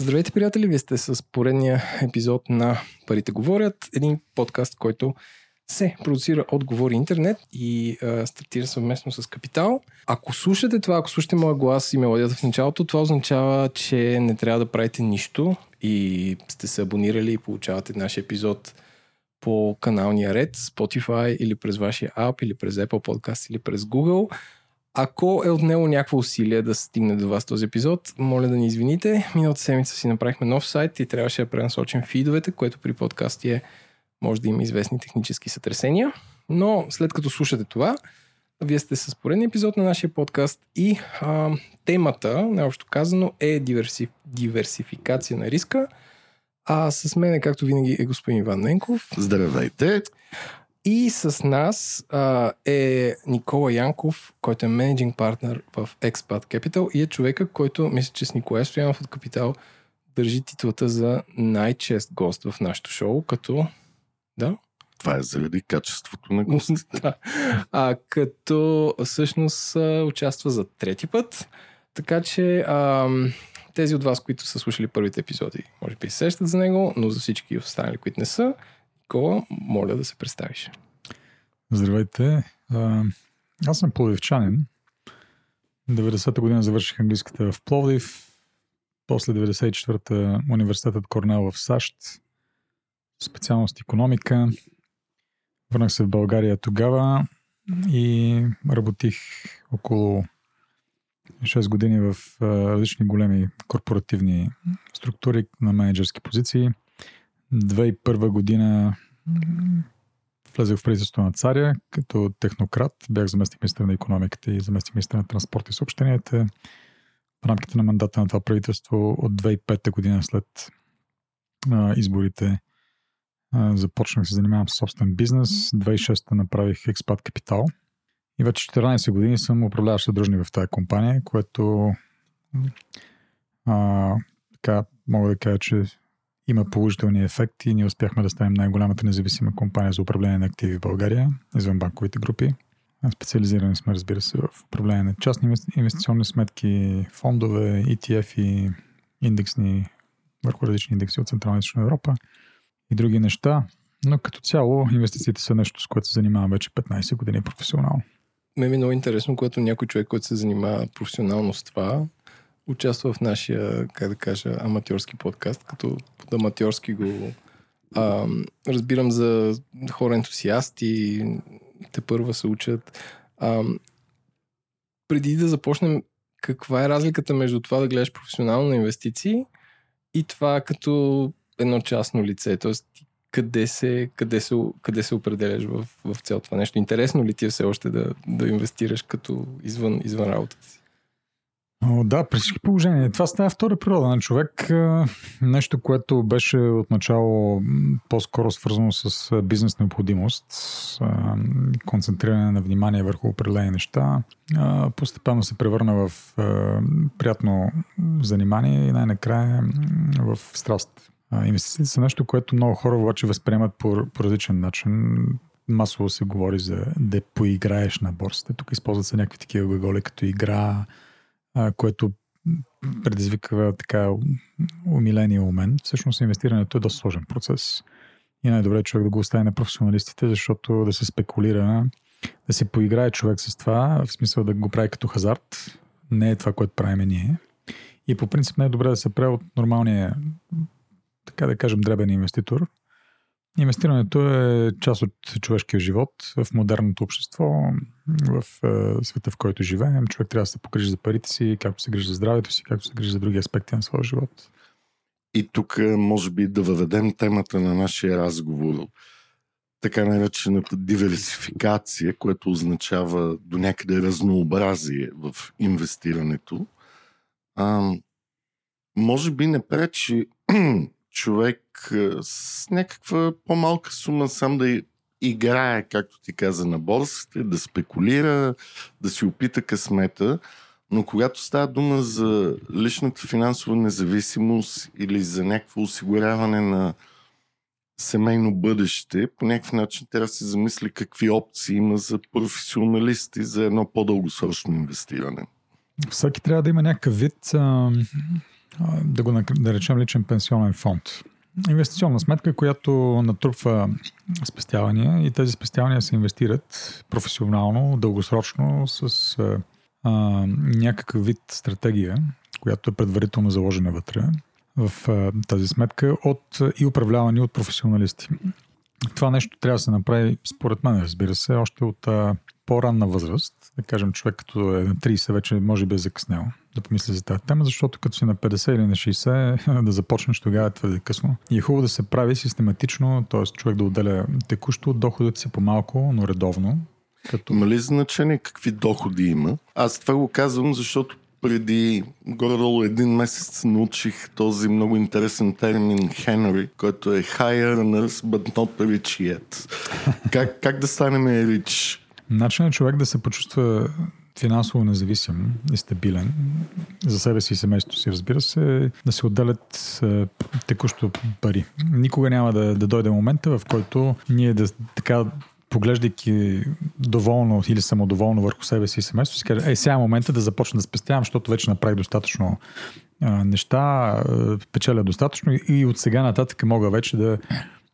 Здравейте, приятели! Вие сте с поредния епизод на Парите говорят, един подкаст, който се продуцира от Говори Интернет и а, стартира съвместно с Капитал. Ако слушате това, ако слушате моя глас и мелодията в началото, това означава, че не трябва да правите нищо и сте се абонирали и получавате нашия епизод по каналния ред, Spotify или през вашия ап, или през Apple Podcast, или през Google. Ако е отнело някакво усилие да стигне до вас този епизод, моля да ни извините. Миналата седмица си направихме нов сайт и трябваше да пренасочим фидовете, което при подкасти е, може да има известни технически сътресения. Но след като слушате това, вие сте с поредния епизод на нашия подкаст и а, темата, наобщо казано, е диверси, диверсификация на риска. А с мен, както винаги, е господин Иван Ненков. Здравейте! И с нас а, е Никола Янков, който е менеджинг партнер в Expat Capital и е човека, който, мисля, че с Николай Стоянов от Капитал държи титлата за най-чест гост в нашото шоу, като... Да? Това е заради качеството на гостите. да. А, като всъщност участва за трети път. Така че а, тези от вас, които са слушали първите епизоди, може би се сещат за него, но за всички останали, които не са, Никола, моля да се представиш. Здравейте. Аз съм пловдивчанин. 90-та година завърших английската в Пловдив. После 94-та университетът Корнел в САЩ. Специалност економика. Върнах се в България тогава и работих около 6 години в различни големи корпоративни структури на менеджерски позиции – 2001 година влезах в правителството на царя като технократ. Бях заместник министър на економиката и заместник министър на транспорта и съобщенията. В рамките на мандата на това правителство от 2005 година след а, изборите а, започнах да се занимавам с собствен бизнес. 2006 направих експат капитал. И вече 14 години съм управляващ съдружник в тази компания, което а, така мога да кажа, че има положителни ефекти. Ние успяхме да станем най-голямата независима компания за управление на активи в България, извън банковите групи. Специализирани сме, разбира се, в управление на частни инвестиционни сметки, фондове, ETF и индексни, върху различни индекси от Централна и Европа и други неща. Но като цяло инвестициите са нещо, с което се занимавам вече 15 години професионално. Ме е много интересно, когато някой човек, който се занимава професионално с това, участва в нашия, как да кажа, аматьорски подкаст, като под аматьорски го а, разбирам за хора ентусиасти, те първа се учат. А, преди да започнем, каква е разликата между това да гледаш професионално на инвестиции и това като едно частно лице? Тоест, къде се, къде се, къде се определяш в, в цялото това нещо? Интересно ли ти е все още да, да инвестираш като извън, извън работата си? О, да, при всички положения. Това става втора природа на човек. Нещо, което беше отначало по-скоро свързано с бизнес необходимост, концентриране на внимание върху определени неща, постепенно се превърна в приятно занимание и най-накрая в страст. Инвестициите са нещо, което много хора обаче възприемат по, по различен начин масово се говори за да поиграеш на борсата. Тук използват се някакви такива глаголи като игра, а, което предизвиква така умиление у мен. Всъщност инвестирането е доста сложен процес. И най-добре е човек да го остави на професионалистите, защото да се спекулира, да се поиграе човек с това, в смисъл да го прави като хазарт, не е това, което правиме ние. И по принцип не е добре да се прави от нормалния, така да кажем, дребен инвеститор, Инвестирането е част от човешкия живот в модерното общество, в е, света, в който живеем. Човек трябва да се погрижи за парите си, както се грижи за здравето си, както се грижи за други аспекти на своя живот. И тук е, може би да въведем темата на нашия разговор. Така наречената диверсификация, което означава до някъде разнообразие в инвестирането. А, може би не пречи човек с някаква по-малка сума сам да играе, както ти каза, на борсите, да спекулира, да си опита късмета, но когато става дума за личната финансова независимост или за някакво осигуряване на семейно бъдеще, по някакъв начин трябва да се замисли какви опции има за професионалисти за едно по-дългосрочно инвестиране. Всеки трябва да има някакъв вид да го наречем личен пенсионен фонд. Инвестиционна сметка, която натрупва спестявания и тези спестявания се инвестират професионално, дългосрочно с а, някакъв вид стратегия, която е предварително заложена вътре в а, тази сметка от и управлявани от професионалисти. Това нещо трябва да се направи, според мен, разбира се, още от а, по-ранна възраст. Да кажем, човек като е на 30 вече може би е закъснял да помисли за тази тема, защото като си на 50 или на 60 да започнеш тогава е твърде късно. И е хубаво да се прави систематично, т.е. човек да отделя текущо от доходите си по-малко, но редовно. Като... Има ли значение какви доходи има? Аз това го казвам, защото преди горе-долу един месец научих този много интересен термин Хенри, който е high earners but not rich yet. как, как да станем rich? Начинът е човек да се почувства финансово независим и стабилен за себе си и семейството си, разбира се, да се отделят е, текущо пари. Никога няма да, да дойде момента, в който ние да така поглеждайки доволно или самодоволно върху себе си и семейството си, каже, ей, сега е момента да започна да спестявам, защото вече направих достатъчно а, неща, печеля достатъчно и от сега нататък мога вече да,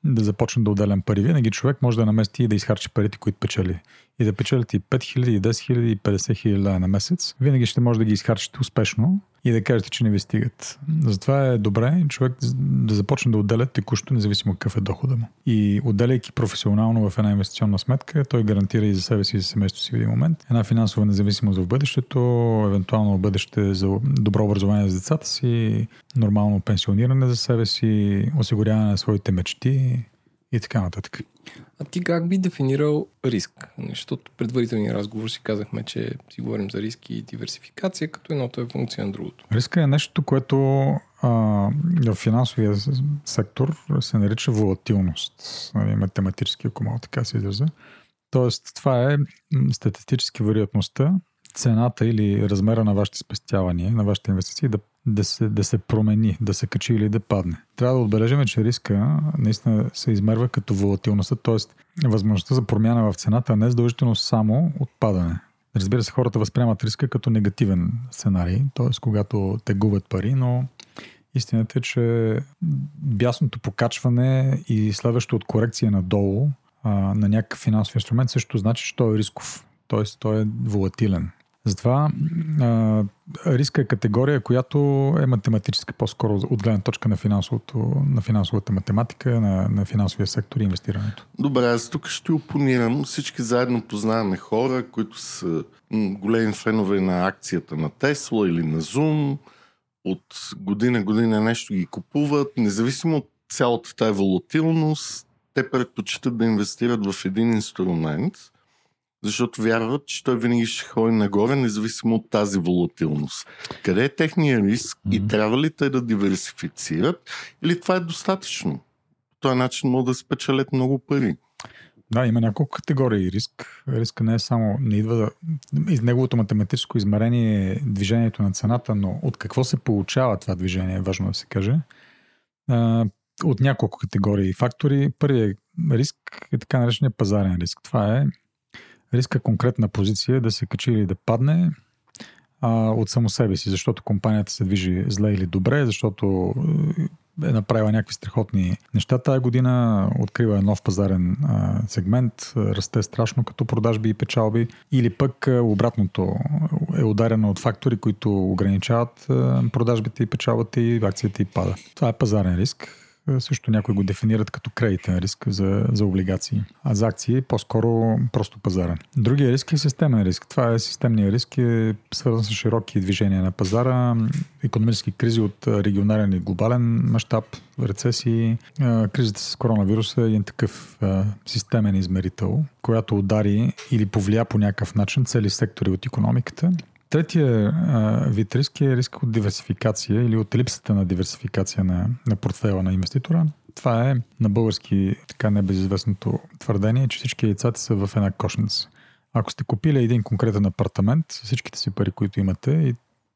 да започна да отделям пари. Винаги човек може да намести и да изхарчи парите, които печели и да печелите и 5000, и 10 000, и 50 000 на месец, винаги ще може да ги изхарчите успешно и да кажете, че не ви стигат. Затова е добре човек да започне да отделя текущо, независимо какъв е дохода му. И отделяйки професионално в една инвестиционна сметка, той гарантира и за себе си и за семейството си в един момент една финансова независимост в бъдещето, евентуално бъдеще за добро образование за децата си, нормално пенсиониране за себе си, осигуряване на своите мечти и така нататък. А ти как би дефинирал риск? Защото предварителния разговор си казахме, че си говорим за риск и диверсификация, като едното е функция на другото. Риска е нещо, което а, в финансовия сектор се нарича волатилност. Нали, математически, ако мога така се изразя. Тоест, това е статистически вероятността цената или размера на вашите спестявания, на вашите инвестиции да, да, се, да се промени, да се качи или да падне. Трябва да отбележим, че риска наистина се измерва като волатилността, т.е. възможността за промяна в цената, а не задължително само от падане. Разбира се, хората възприемат риска като негативен сценарий, т.е. когато те губят пари, но истината е, че бясното покачване и следващо от корекция надолу а, на някакъв финансов инструмент също значи, че той е рисков. Т.е. той е волатилен. Затова риска е категория, която е математическа по-скоро от гледна точка на, на финансовата математика, на, на финансовия сектор и инвестирането. Добре, аз тук ще опонирам. Всички заедно познаваме хора, които са големи фенове на акцията на Тесла или на Zoom. От година година нещо ги купуват. Независимо от цялата тази волатилност, те предпочитат да инвестират в един инструмент – защото вярват, че той винаги ще ходи нагоре, независимо от тази волатилност. Къде е техния риск mm-hmm. и трябва ли те да диверсифицират или това е достатъчно? По този начин могат да спечелят много пари. Да, има няколко категории риск. Риска не е само, не идва да, из неговото математическо измерение е движението на цената, но от какво се получава това движение, е важно да се каже. от няколко категории фактори. Първият риск е така наречения пазарен риск. Това е риска конкретна позиция да се качи или да падне а, от само себе си, защото компанията се движи зле или добре, защото е направила някакви страхотни неща тази година, открива нов пазарен а, сегмент, расте страшно като продажби и печалби, или пък а, обратното е ударено от фактори, които ограничават а, продажбите и печалбата и акцията и пада. Това е пазарен риск е, също някои го дефинират като кредитен риск за, за облигации. А за акции по-скоро просто пазарен. Другия риск е системен риск. Това е системния риск, е свързан с широки движения на пазара, економически кризи от регионален и глобален мащаб, рецесии. Кризата с коронавируса е един такъв системен измерител, която удари или повлия по някакъв начин цели сектори от економиката Третия вид риск е риск от диверсификация или от липсата на диверсификация на, на портфела на инвеститора. Това е на български така небезизвестното твърдение, че всички яйцата са в една кошница. Ако сте купили един конкретен апартамент с всичките си пари, които имате и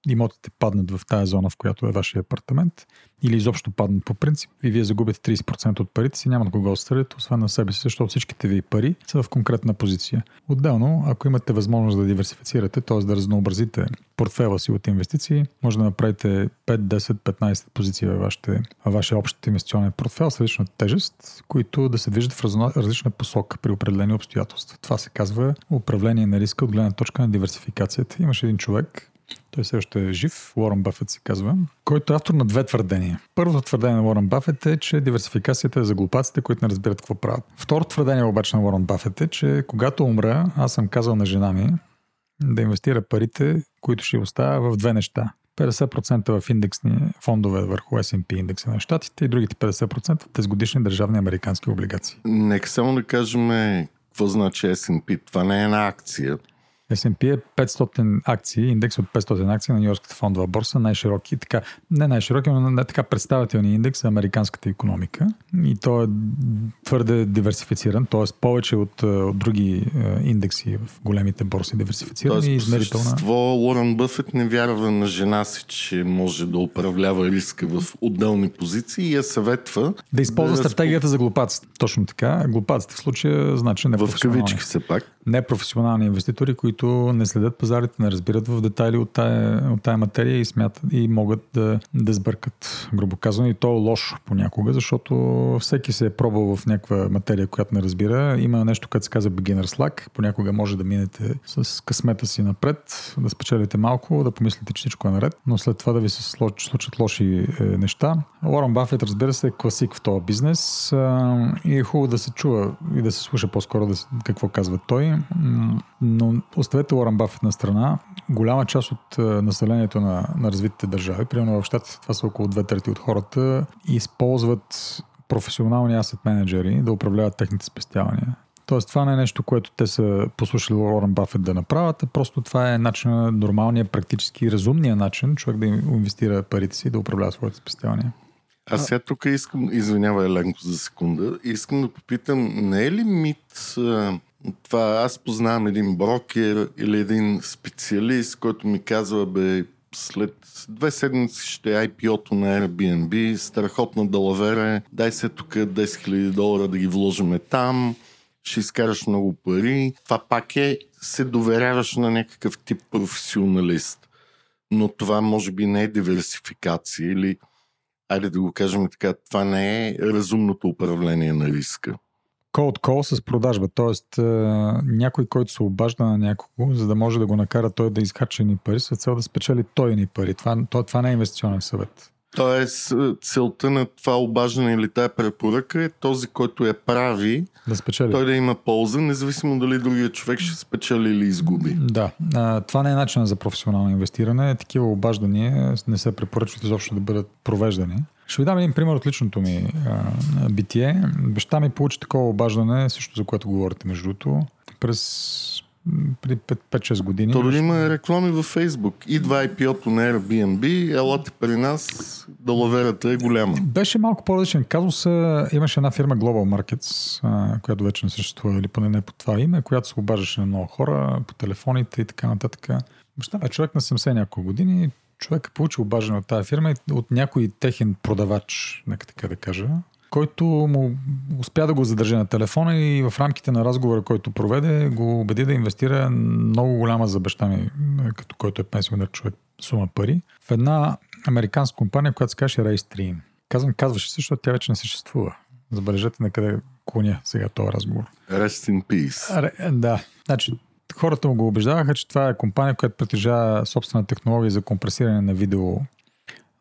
имотите паднат в тази зона, в която е вашия апартамент, или изобщо паднат по принцип и вие загубите 30% от парите си, няма на кого да освен на себе си, защото всичките ви пари са в конкретна позиция. Отделно, ако имате възможност да диверсифицирате, т.е. да разнообразите портфела си от инвестиции, може да направите 5, 10, 15 позиции във, вашите, във вашия общ инвестиционен портфел с различна тежест, които да се движат в различна посока при определени обстоятелства. Това се казва управление на риска от гледна точка на диверсификацията. Имаше един човек, той все още е жив, Уорън Бафет се казва, който е автор на две твърдения. Първото твърдение на Уорън Бафет е, че диверсификацията е за глупаците, които не разбират какво правят. Второто твърдение обаче на Уорън Бафет е, че когато умра, аз съм казал на жена ми да инвестира парите, които ще оставя в две неща. 50% в индексни фондове върху S&P индекса на щатите и другите 50% в тези годишни държавни американски облигации. Нека само да кажем какво значи S&P. Това не е една акция. S&P е 500 акции, индекс от 500 акции на Нью-Йоркската фондова борса, най-широки, така, не най-широки, но така представителни индекс за американската економика. И то е твърде диверсифициран, т.е. повече от, от други индекси в големите борси диверсифициран Тоест, и измерителна. Същество, Уорън Бъфет не вярва на жена си, че може да управлява риска в отделни позиции и я съветва да използва да стратегията за глупаците. Точно така. Глупаците в случая значи не В кавички се пак. Непрофесионални инвеститори, които не следят пазарите, не разбират в детайли от тая, от тая материя и смятат и могат да, да сбъркат, грубо казано. И то е лошо понякога, защото всеки се е пробвал в някаква материя, която не разбира. Има нещо, което се казва beginner's luck. Понякога може да минете с късмета си напред, да спечелите малко, да помислите, че всичко е наред, но след това да ви се случат лоши е, неща. Уорън Бафет, разбира се, е класик в този бизнес и е хубаво да се чува и да се слуша по-скоро да, какво казва той. Но Оставете Уорън Бафет на страна. Голяма част от е, населението на, на развитите държави, примерно в щатите, това са около две трети от хората, използват професионални асет менеджери да управляват техните спестявания. Тоест, това не е нещо, което те са послушали Уорън Бафет да направят, а просто това е начин, нормалния, практически разумния начин човек да инвестира парите си и да управлява своите спестявания. Аз сега тук искам, извинявай Еленко за секунда, искам да попитам, не е ли мит това аз познавам един брокер или един специалист, който ми казва, бе, след две седмици ще е IPO-то на Airbnb, страхотна далавера, дай се тук 10 000 долара да ги вложиме там, ще изкараш много пари. Това пак е, се доверяваш на някакъв тип професионалист. Но това може би не е диверсификация или, айде да го кажем така, това не е разумното управление на риска cold call с продажба, т.е. някой, който се обажда на някого, за да може да го накара той да изхача ни пари, с цел да спечели той ни пари. Това, това, това не е инвестиционен съвет. Тоест, целта на това обаждане или тая препоръка е този, който я прави, да спечели. той да има полза, независимо дали другия човек ще спечели или изгуби. Да, това не е начин за професионално инвестиране. Такива обаждания не се препоръчват изобщо да бъдат провеждани. Ще ви дам един пример от личното ми а, битие. Баща ми получи такова обаждане, също за което говорите между другото, през преди 5-6 години. То дори има реклами във Фейсбук. Идва IP-то на Airbnb, елате при нас, далаверата е голяма. Беше малко по-различен казус. Имаше една фирма Global Markets, която вече не съществува, или поне не по това име, която се обаждаше на много хора по телефоните и така нататък. Баща е човек на 70 няколко години, човек е получил обаждане от тази фирма и от някой техен продавач, нека така да кажа, който му успя да го задържи на телефона и в рамките на разговора, който проведе, го убеди да инвестира много голяма за баща ми, като който е пенсионер човек, сума пари, в една американска компания, която се каже Raystream. Казвам, казваше се, защото тя вече не съществува. Забележете на къде клоня сега този разговор. Rest in peace. Да. Значи, хората му го убеждаваха, че това е компания, която притежава собствена технология за компресиране на видео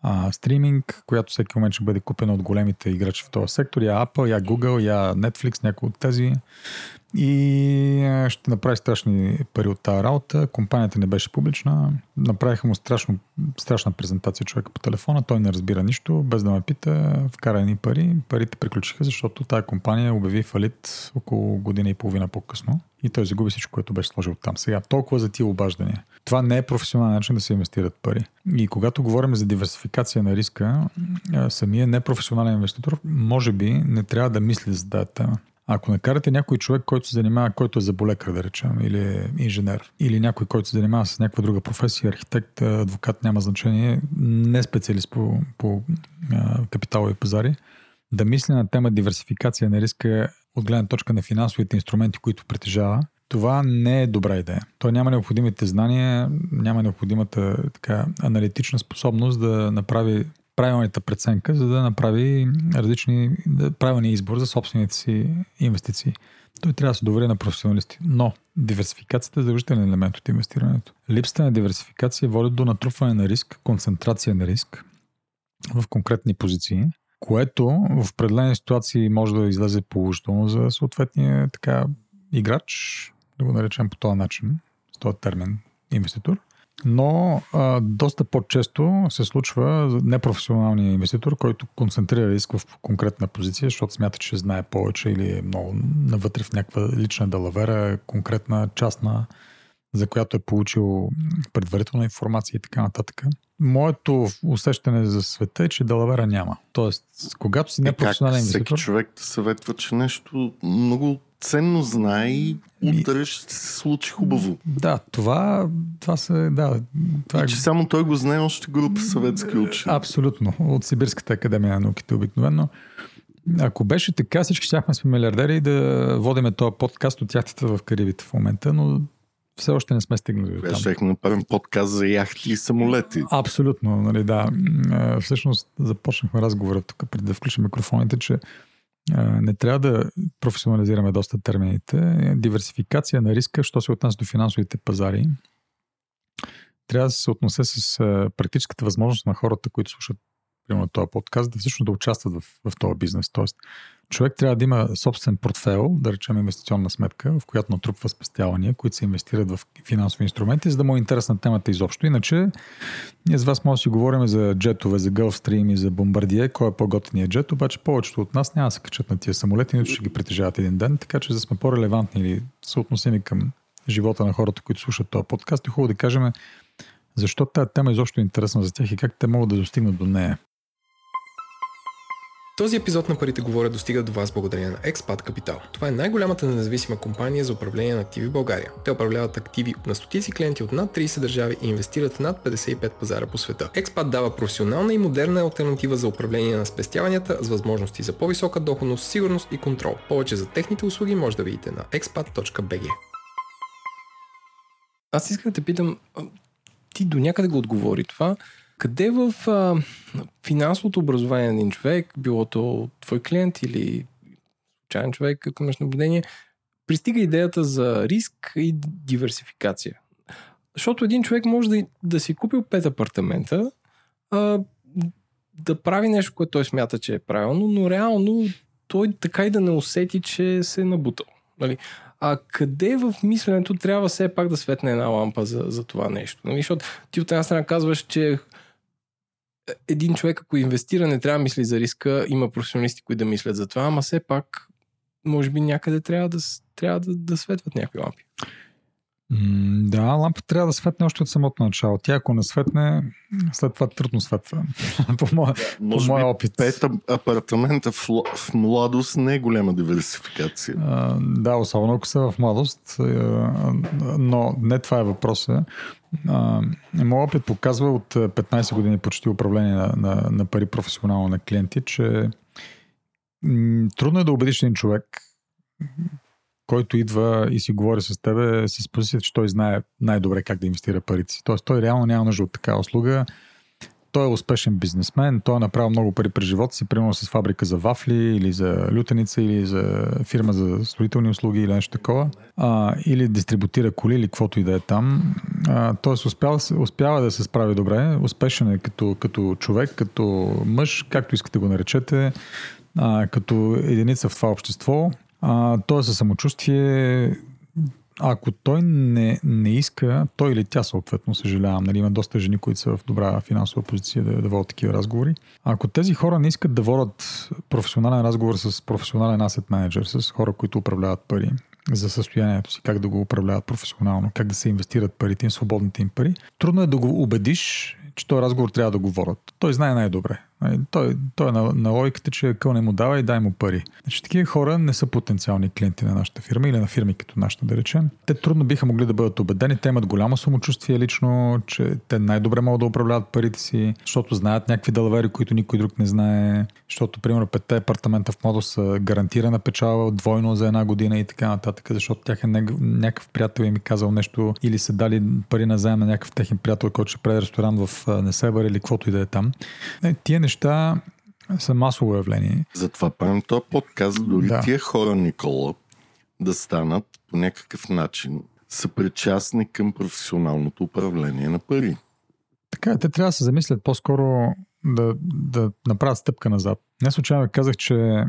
а, стриминг, която всеки момент ще бъде купена от големите играчи в този сектор. Я Apple, я Google, я Netflix, някои от тези. И ще направи страшни пари от тази работа. Компанията не беше публична. Направиха му страшно, страшна презентация човека по телефона. Той не разбира нищо, без да ме пита. Вкара едни пари. Парите приключиха, защото тази компания обяви фалит около година и половина по-късно. И той загуби всичко, което беше сложил там. Сега, толкова за тия обаждания. Това не е професионален начин да се инвестират пари. И когато говорим за диверсификация на риска, самия непрофесионален инвеститор може би не трябва да мисли за тази тема. Ако накарате някой човек, който се занимава, който е заболекар, да речем, или инженер, или някой, който се занимава с някаква друга професия, архитект, адвокат, няма значение, не специалист по, по а, капиталови пазари, да мисли на тема диверсификация на риска от гледна точка на финансовите инструменти, които притежава, това не е добра идея. Той няма необходимите знания, няма необходимата така, аналитична способност да направи правилната преценка, за да направи различни, правилния избор за собствените си инвестиции. Той трябва да се довери на професионалисти. Но диверсификацията е задължителен елемент от инвестирането. Липсата на диверсификация води до натрупване на риск, концентрация на риск в конкретни позиции, което в определени ситуации може да излезе положително за съответния така играч, да го наречем по този начин, с този термин инвеститор. Но а, доста по-често се случва непрофесионалния инвеститор, който концентрира риск в конкретна позиция, защото смята, че знае повече или е много навътре в някаква лична далавера, конкретна частна, за която е получил предварителна информация и така нататък. Моето усещане за света е, че далавера няма. Тоест, когато си непрофесионален инвеститор... Всеки човек те съветва, че нещо много ценно знае и утре ще се случи хубаво. Да, това, това се... Да, това и е... че само той го знае още група съветски учени. Абсолютно. От Сибирската академия на науките обикновено. Ако беше така, всички щяхме сме милиардери да водиме този подкаст от яхтата в Карибите в момента, но все още не сме стигнали до там. Щехме направим подкаст за яхти и самолети. Абсолютно, нали, да. Всъщност започнахме разговора тук, преди да включим микрофоните, че не трябва да професионализираме доста термините. Диверсификация на риска, що се отнася до финансовите пазари, трябва да се отнесе с практическата възможност на хората, които слушат примерно този подкаст, да всъщност да участват в, в този бизнес. Тоест, човек трябва да има собствен портфел, да речем инвестиционна сметка, в която натрупва спестявания, които се инвестират в финансови инструменти, за да му е интересна темата изобщо. Иначе, ние с вас може да си говорим за джетове, за Gulfstream и за бомбардие, кой е по-готиният джет, обаче повечето от нас няма да се качат на тия самолети, нито ще ги притежават един ден, така че за да сме по-релевантни или съотносими към живота на хората, които слушат този подкаст, е хубаво да кажем защо тази тема изобщо е интересна за тях и как те могат да достигнат до нея. Този епизод на Парите говоря достига до вас благодарение на Expat Capital. Това е най-голямата независима компания за управление на активи в България. Те управляват активи на стотици клиенти от над 30 държави и инвестират в над 55 пазара по света. Expat дава професионална и модерна альтернатива за управление на спестяванията с възможности за по-висока доходност, сигурност и контрол. Повече за техните услуги може да видите на expat.bg. Аз искам да те питам, ти до някъде го отговори това, къде в а, финансовото образование на един човек, било то твой клиент или случайен човек, ако имаш наблюдение, пристига идеята за риск и диверсификация? Защото един човек може да, да си купил пет апартамента, а, да прави нещо, което той смята, че е правилно, но реално той така и да не усети, че се е набутал. Нали? А къде в мисленето трябва все пак да светне една лампа за, за това нещо? Нали? Защото ти от една страна казваш, че един човек, ако инвестира, не трябва да мисли за риска. Има професионалисти, които да мислят за това, ама все пак, може би някъде трябва да, трябва да, да светват някакви лампи. Да, лампа трябва да светне още от самото начало. Тя ако не светне, след това трудно светва. по моя, по моя опит. Пет апартамента в, в младост не е голяма диверсификация. А, да, особено ако са в младост. Но не това е въпроса. Моят опит показва от 15 години почти управление на, на, на пари професионално на клиенти, че трудно е да убедиш един човек, който идва и си говори с тебе с позицията, че той знае най-добре как да инвестира парите си. Тоест той реално няма нужда от такава услуга той е успешен бизнесмен, той е направил много пари през живота си, примерно с фабрика за вафли или за лютеница или за фирма за строителни услуги или нещо такова, а, или дистрибутира коли или каквото и да е там. А, тоест успява, успява да се справи добре, успешен е като, като човек, като мъж, както искате го наречете, а, като единица в това общество. А, той е със самочувствие, ако той не, не иска, той или тя съответно, съжалявам, нали, има доста жени, които са в добра финансова позиция да, да водят такива разговори. Ако тези хора не искат да водят професионален разговор с професионален асет менеджер, с хора, които управляват пари, за състоянието си, как да го управляват професионално, как да се инвестират парите им, свободните им пари, трудно е да го убедиш, че този разговор трябва да го водят. Той знае най-добре. Той, той е на, на логиката, че къл не му дава и дай му пари. Значи, такива хора не са потенциални клиенти на нашата фирма или на фирми като нашата, да речем. Те трудно биха могли да бъдат убедени. Те имат голямо самочувствие лично, че те най-добре могат да управляват парите си, защото знаят някакви далавери, които никой друг не знае. Защото, примерно, петте апартамента в модус са гарантирана печала двойно за една година и така нататък, защото тях е някакъв приятел им е казал нещо или са дали пари на заем на някакъв техен приятел, който ще прави ресторант в Несебър или каквото и да е там. Е, тия неща са масово явление. Затова правим този подкаст. Дори да. тия хора, Никола, да станат по някакъв начин съпричастни към професионалното управление на пари. Така, те трябва да се замислят по-скоро да, да направят стъпка назад. Не случайно казах, че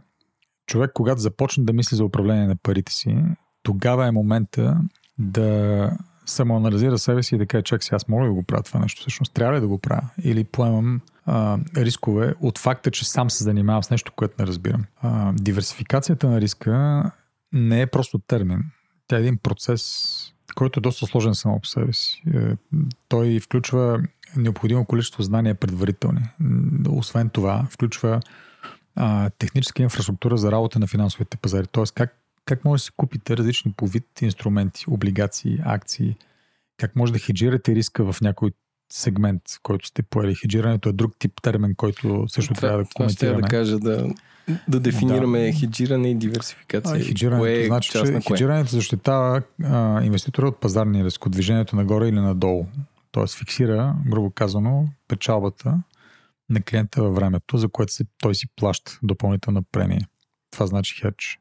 човек, когато започне да мисли за управление на парите си, тогава е момента да самоанализира себе си и да каже, чак си, аз мога ли да го правя това нещо? Всъщност трябва ли да го правя? Или поемам а, рискове от факта, че сам се занимавам с нещо, което не разбирам. А, диверсификацията на риска не е просто термин. Тя е един процес, който е доста сложен само по себе си. Е, той включва необходимо количество знания предварителни. Освен това, включва а, техническа инфраструктура за работа на финансовите пазари. Тоест, как как може да си купите различни по вид инструменти, облигации, акции, как може да хеджирате риска в някой сегмент, който сте поели. Хеджирането е друг тип термин, който също това, трябва да коментираме. Това ще да кажа да, да дефинираме да. хеджиране и диверсификация. А, хеджирането кое е значи, че хеджирането защитава а, инвеститора от пазарния риск, от движението нагоре или надолу. Тоест фиксира, грубо казано, печалбата на клиента във времето, за което се, той си плаща допълнителна премия. Това значи хедж.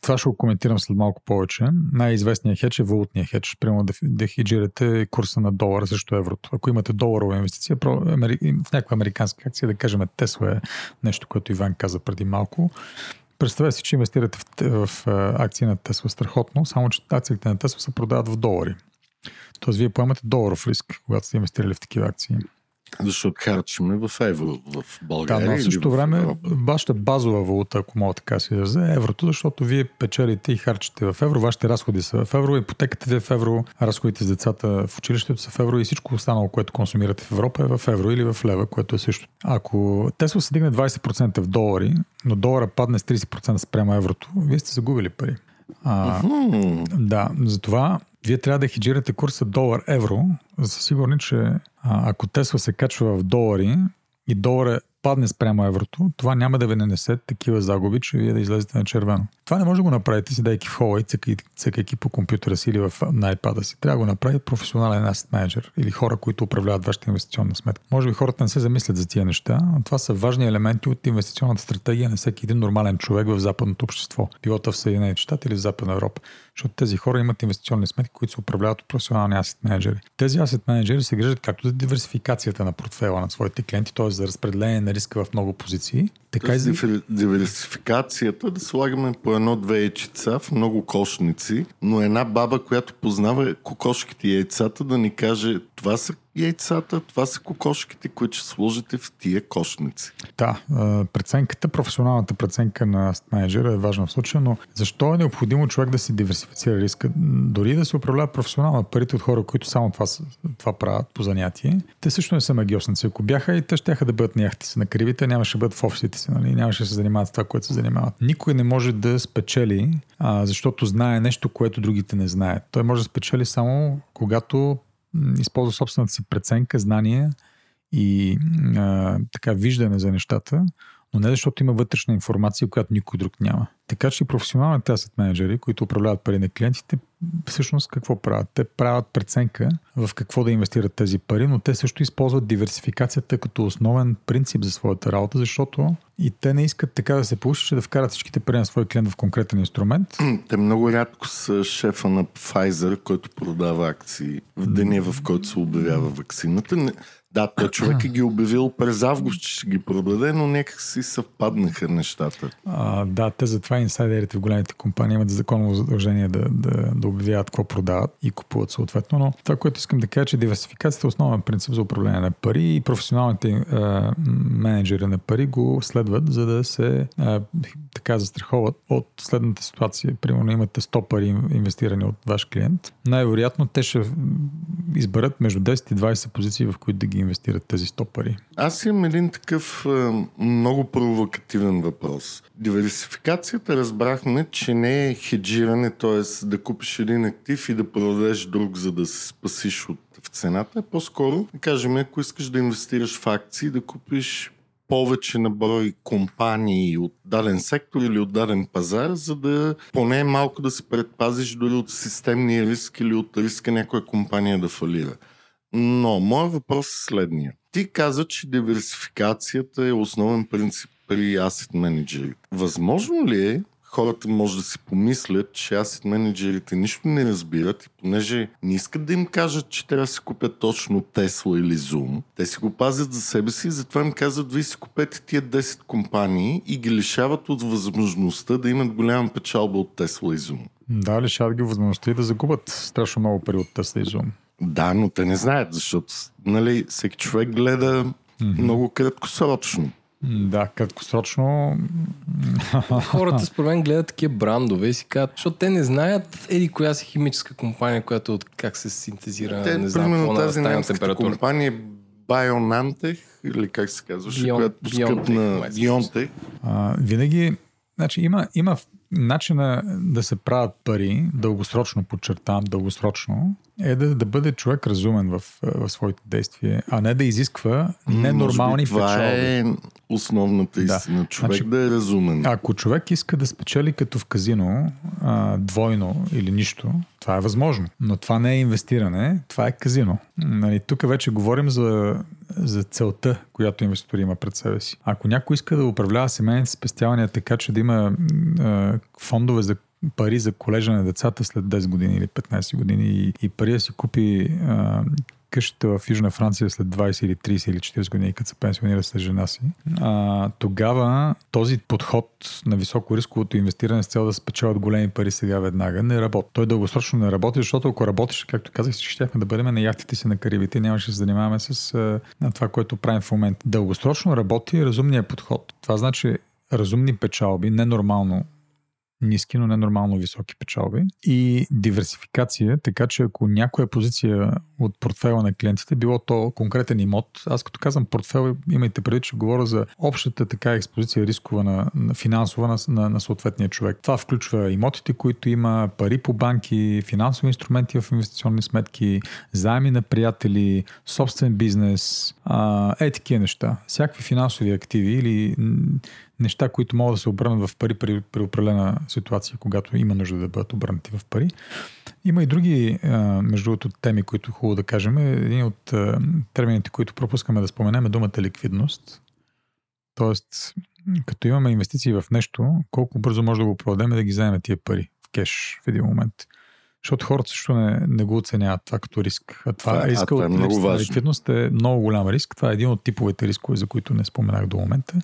Това ще го коментирам след малко повече. Най-известният хедж е валутния хедж. Примерно да, да хеджирате курса на долара срещу еврото. Ако имате доларова инвестиция в някаква американска акция, да кажем Тесла е нещо, което Иван каза преди малко. Представете си, че инвестирате в, в акции на Тесла страхотно, само че акциите на Тесла се продават в долари. Тоест, вие поемате доларов риск, когато сте инвестирали в такива акции. Защото харчиме в евро в България. Да, но в същото време вашата базова валута, ако мога така си да е еврото, защото вие печелите и харчите в евро, вашите разходи са в евро, ипотеката ви е в евро, разходите с децата в училището са в евро и всичко останало, което консумирате в Европа е в евро или в лева, което е също. Ако Тесла се дигне 20% в долари, но долара падне с 30% спрямо еврото, вие сте загубили пари. А. Да, затова вие трябва да хеджирате курса долар-евро, за да са сигурни, че а, ако Тесла се качва в долари и долар е падне спрямо еврото, това няма да ви нанесе такива загуби, че вие да излезете на червено. Това не може да го направите, седайки в хола и цъкайки по компютъра си или в, iPad си. Трябва да го направи професионален asset менеджер или хора, които управляват вашата инвестиционна сметка. Може би хората не се замислят за тия неща, но това са важни елементи от инвестиционната стратегия на всеки един нормален човек в западното общество. Пилота в Съединените щати или в Западна Европа. Защото тези хора имат инвестиционни сметки, които се управляват от професионални асет менеджери. Тези асет менеджери се грижат както за диверсификацията на портфела на своите клиенти, т.е. за разпределение на риска в много позиции, така и за... диверсификацията да слагаме по едно-две яйчица в много кошници, но една баба, която познава кокошките и яйцата, да ни каже това са яйцата, това са кокошките, които ще сложите в тия кошници. Да, преценката, професионалната преценка на менеджера е важна в случая, но защо е необходимо човек да си диверсифицира риска? Дори да се управляват професионално парите от хора, които само това, това правят по занятие, те също не са магиосници. Ако бяха и те ще да бъдат на си на кривите, нямаше да бъдат в офисите си, нали? нямаше да се занимават с това, което се занимават. Никой не може да спечели, защото знае нещо, което другите не знаят. Той може да спечели само когато използва собствената си преценка, знание и а, така виждане за нещата, но не защото има вътрешна информация, която никой друг няма. Така че професионалните асет менеджери, които управляват пари на клиентите, всъщност какво правят? Те правят преценка в какво да инвестират тези пари, но те също използват диверсификацията като основен принцип за своята работа, защото и те не искат така да се получи, че да вкарат всичките пари на свой клиент в конкретен инструмент. Те много рядко са шефа на Pfizer, който продава акции в деня, в който се обявява вакцината. Да, той човек е ги обявил през август, че ще ги продаде, но някак си съвпаднаха нещата. А, да, те затова инсайдерите в големите компании имат законово задължение да, да, да обявяват какво продават и купуват съответно. Но това, което искам да кажа, че диверсификацията е основен принцип за управление на пари и професионалните а, менеджери на пари го следват, за да се а, така застраховат от следната ситуация. Примерно имате 100 пари инвестирани от ваш клиент. Най-вероятно те ще изберат между 10 и 20 позиции, в които да ги инвестират тези 100 пари? Аз имам един такъв много провокативен въпрос. Диверсификацията разбрахме, че не е хеджиране, т.е. да купиш един актив и да продадеш друг, за да се спасиш от в цената. По-скоро, да кажем, ако искаш да инвестираш в акции, да купиш повече на брой компании от даден сектор или от даден пазар, за да поне малко да се предпазиш дори от системния риск или от риска някоя компания да фалира. Но, моят въпрос е следния. Ти каза, че диверсификацията е основен принцип при asset менеджерите. Възможно ли е хората може да си помислят, че асет менеджерите нищо не разбират и понеже не искат да им кажат, че трябва да си купят точно Тесла или Zoom, те си го пазят за себе си и затова им казват, вие си купете тия 10 компании и ги лишават от възможността да имат голяма печалба от Тесла и Zoom. Да, лишават ги възможността и да загубят страшно много пари от Тесла и Zoom. Да, но те не знаят, защото нали, всеки човек гледа mm-hmm. много краткосрочно. Да, краткосрочно. Хората според мен гледат такива брандове и си казват, защото те не знаят еди коя си химическа компания, която как се синтезира, те, не знам примерно тази на температура. компания BioNantech, или как се казваше, Бион, която скъпна BioNTech. А, винаги, значи има, има начина да се правят пари, дългосрочно подчертавам, дългосрочно, е да, да бъде човек разумен в, в своите действия, а не да изисква ненормални това печалби. е основната истина. Да. Човек значи, да е разумен. Ако човек иска да спечели като в казино а, двойно или нищо, това е възможно. Но това не е инвестиране, това е казино. Нали, тук вече говорим за, за целта, която инвеститор има пред себе си. Ако някой иска да управлява семейните спестявания така, че да има а, фондове за пари за колежа на децата след 10 години или 15 години и, и пари да си купи а, къщата в Южна Франция след 20 или 30 или 40 години, като се пенсионира с жена си, а, тогава този подход на високо рисковото инвестиране с цел да спечелят големи пари сега веднага не работи. Той дългосрочно не работи, защото ако работеше, както казах, ще щяхме да бъдем на яхтите си на Карибите и нямаше да се занимаваме с а, на това, което правим в момента. Дългосрочно работи разумният подход. Това значи разумни печалби, ненормално ниски, но ненормално високи печалби и диверсификация, така че ако някоя позиция от портфела на клиентите, било то конкретен имот, аз като казвам портфел, имайте преди, че говоря за общата така експозиция рискова на, на финансова на, на, на съответния човек. Това включва имотите, които има, пари по банки, финансови инструменти в инвестиционни сметки, заеми на приятели, собствен бизнес, а, е такива неща. Всякакви финансови активи или неща, които могат да се обърнат в пари при, при определена ситуация, когато има нужда да бъдат обърнати в пари. Има и други, между другото, теми, които е хубаво да кажем. Един от термините, които пропускаме да споменем е думата ликвидност. Тоест, като имаме инвестиции в нещо, колко бързо може да го продадем да ги вземем тия пари в кеш в един момент. Защото хората също не, не го оценяват това като риск. А това, това е, риска а, това е много важно. ликвидност е много голям риск. Това е един от типовете рискове, за които не споменах до момента.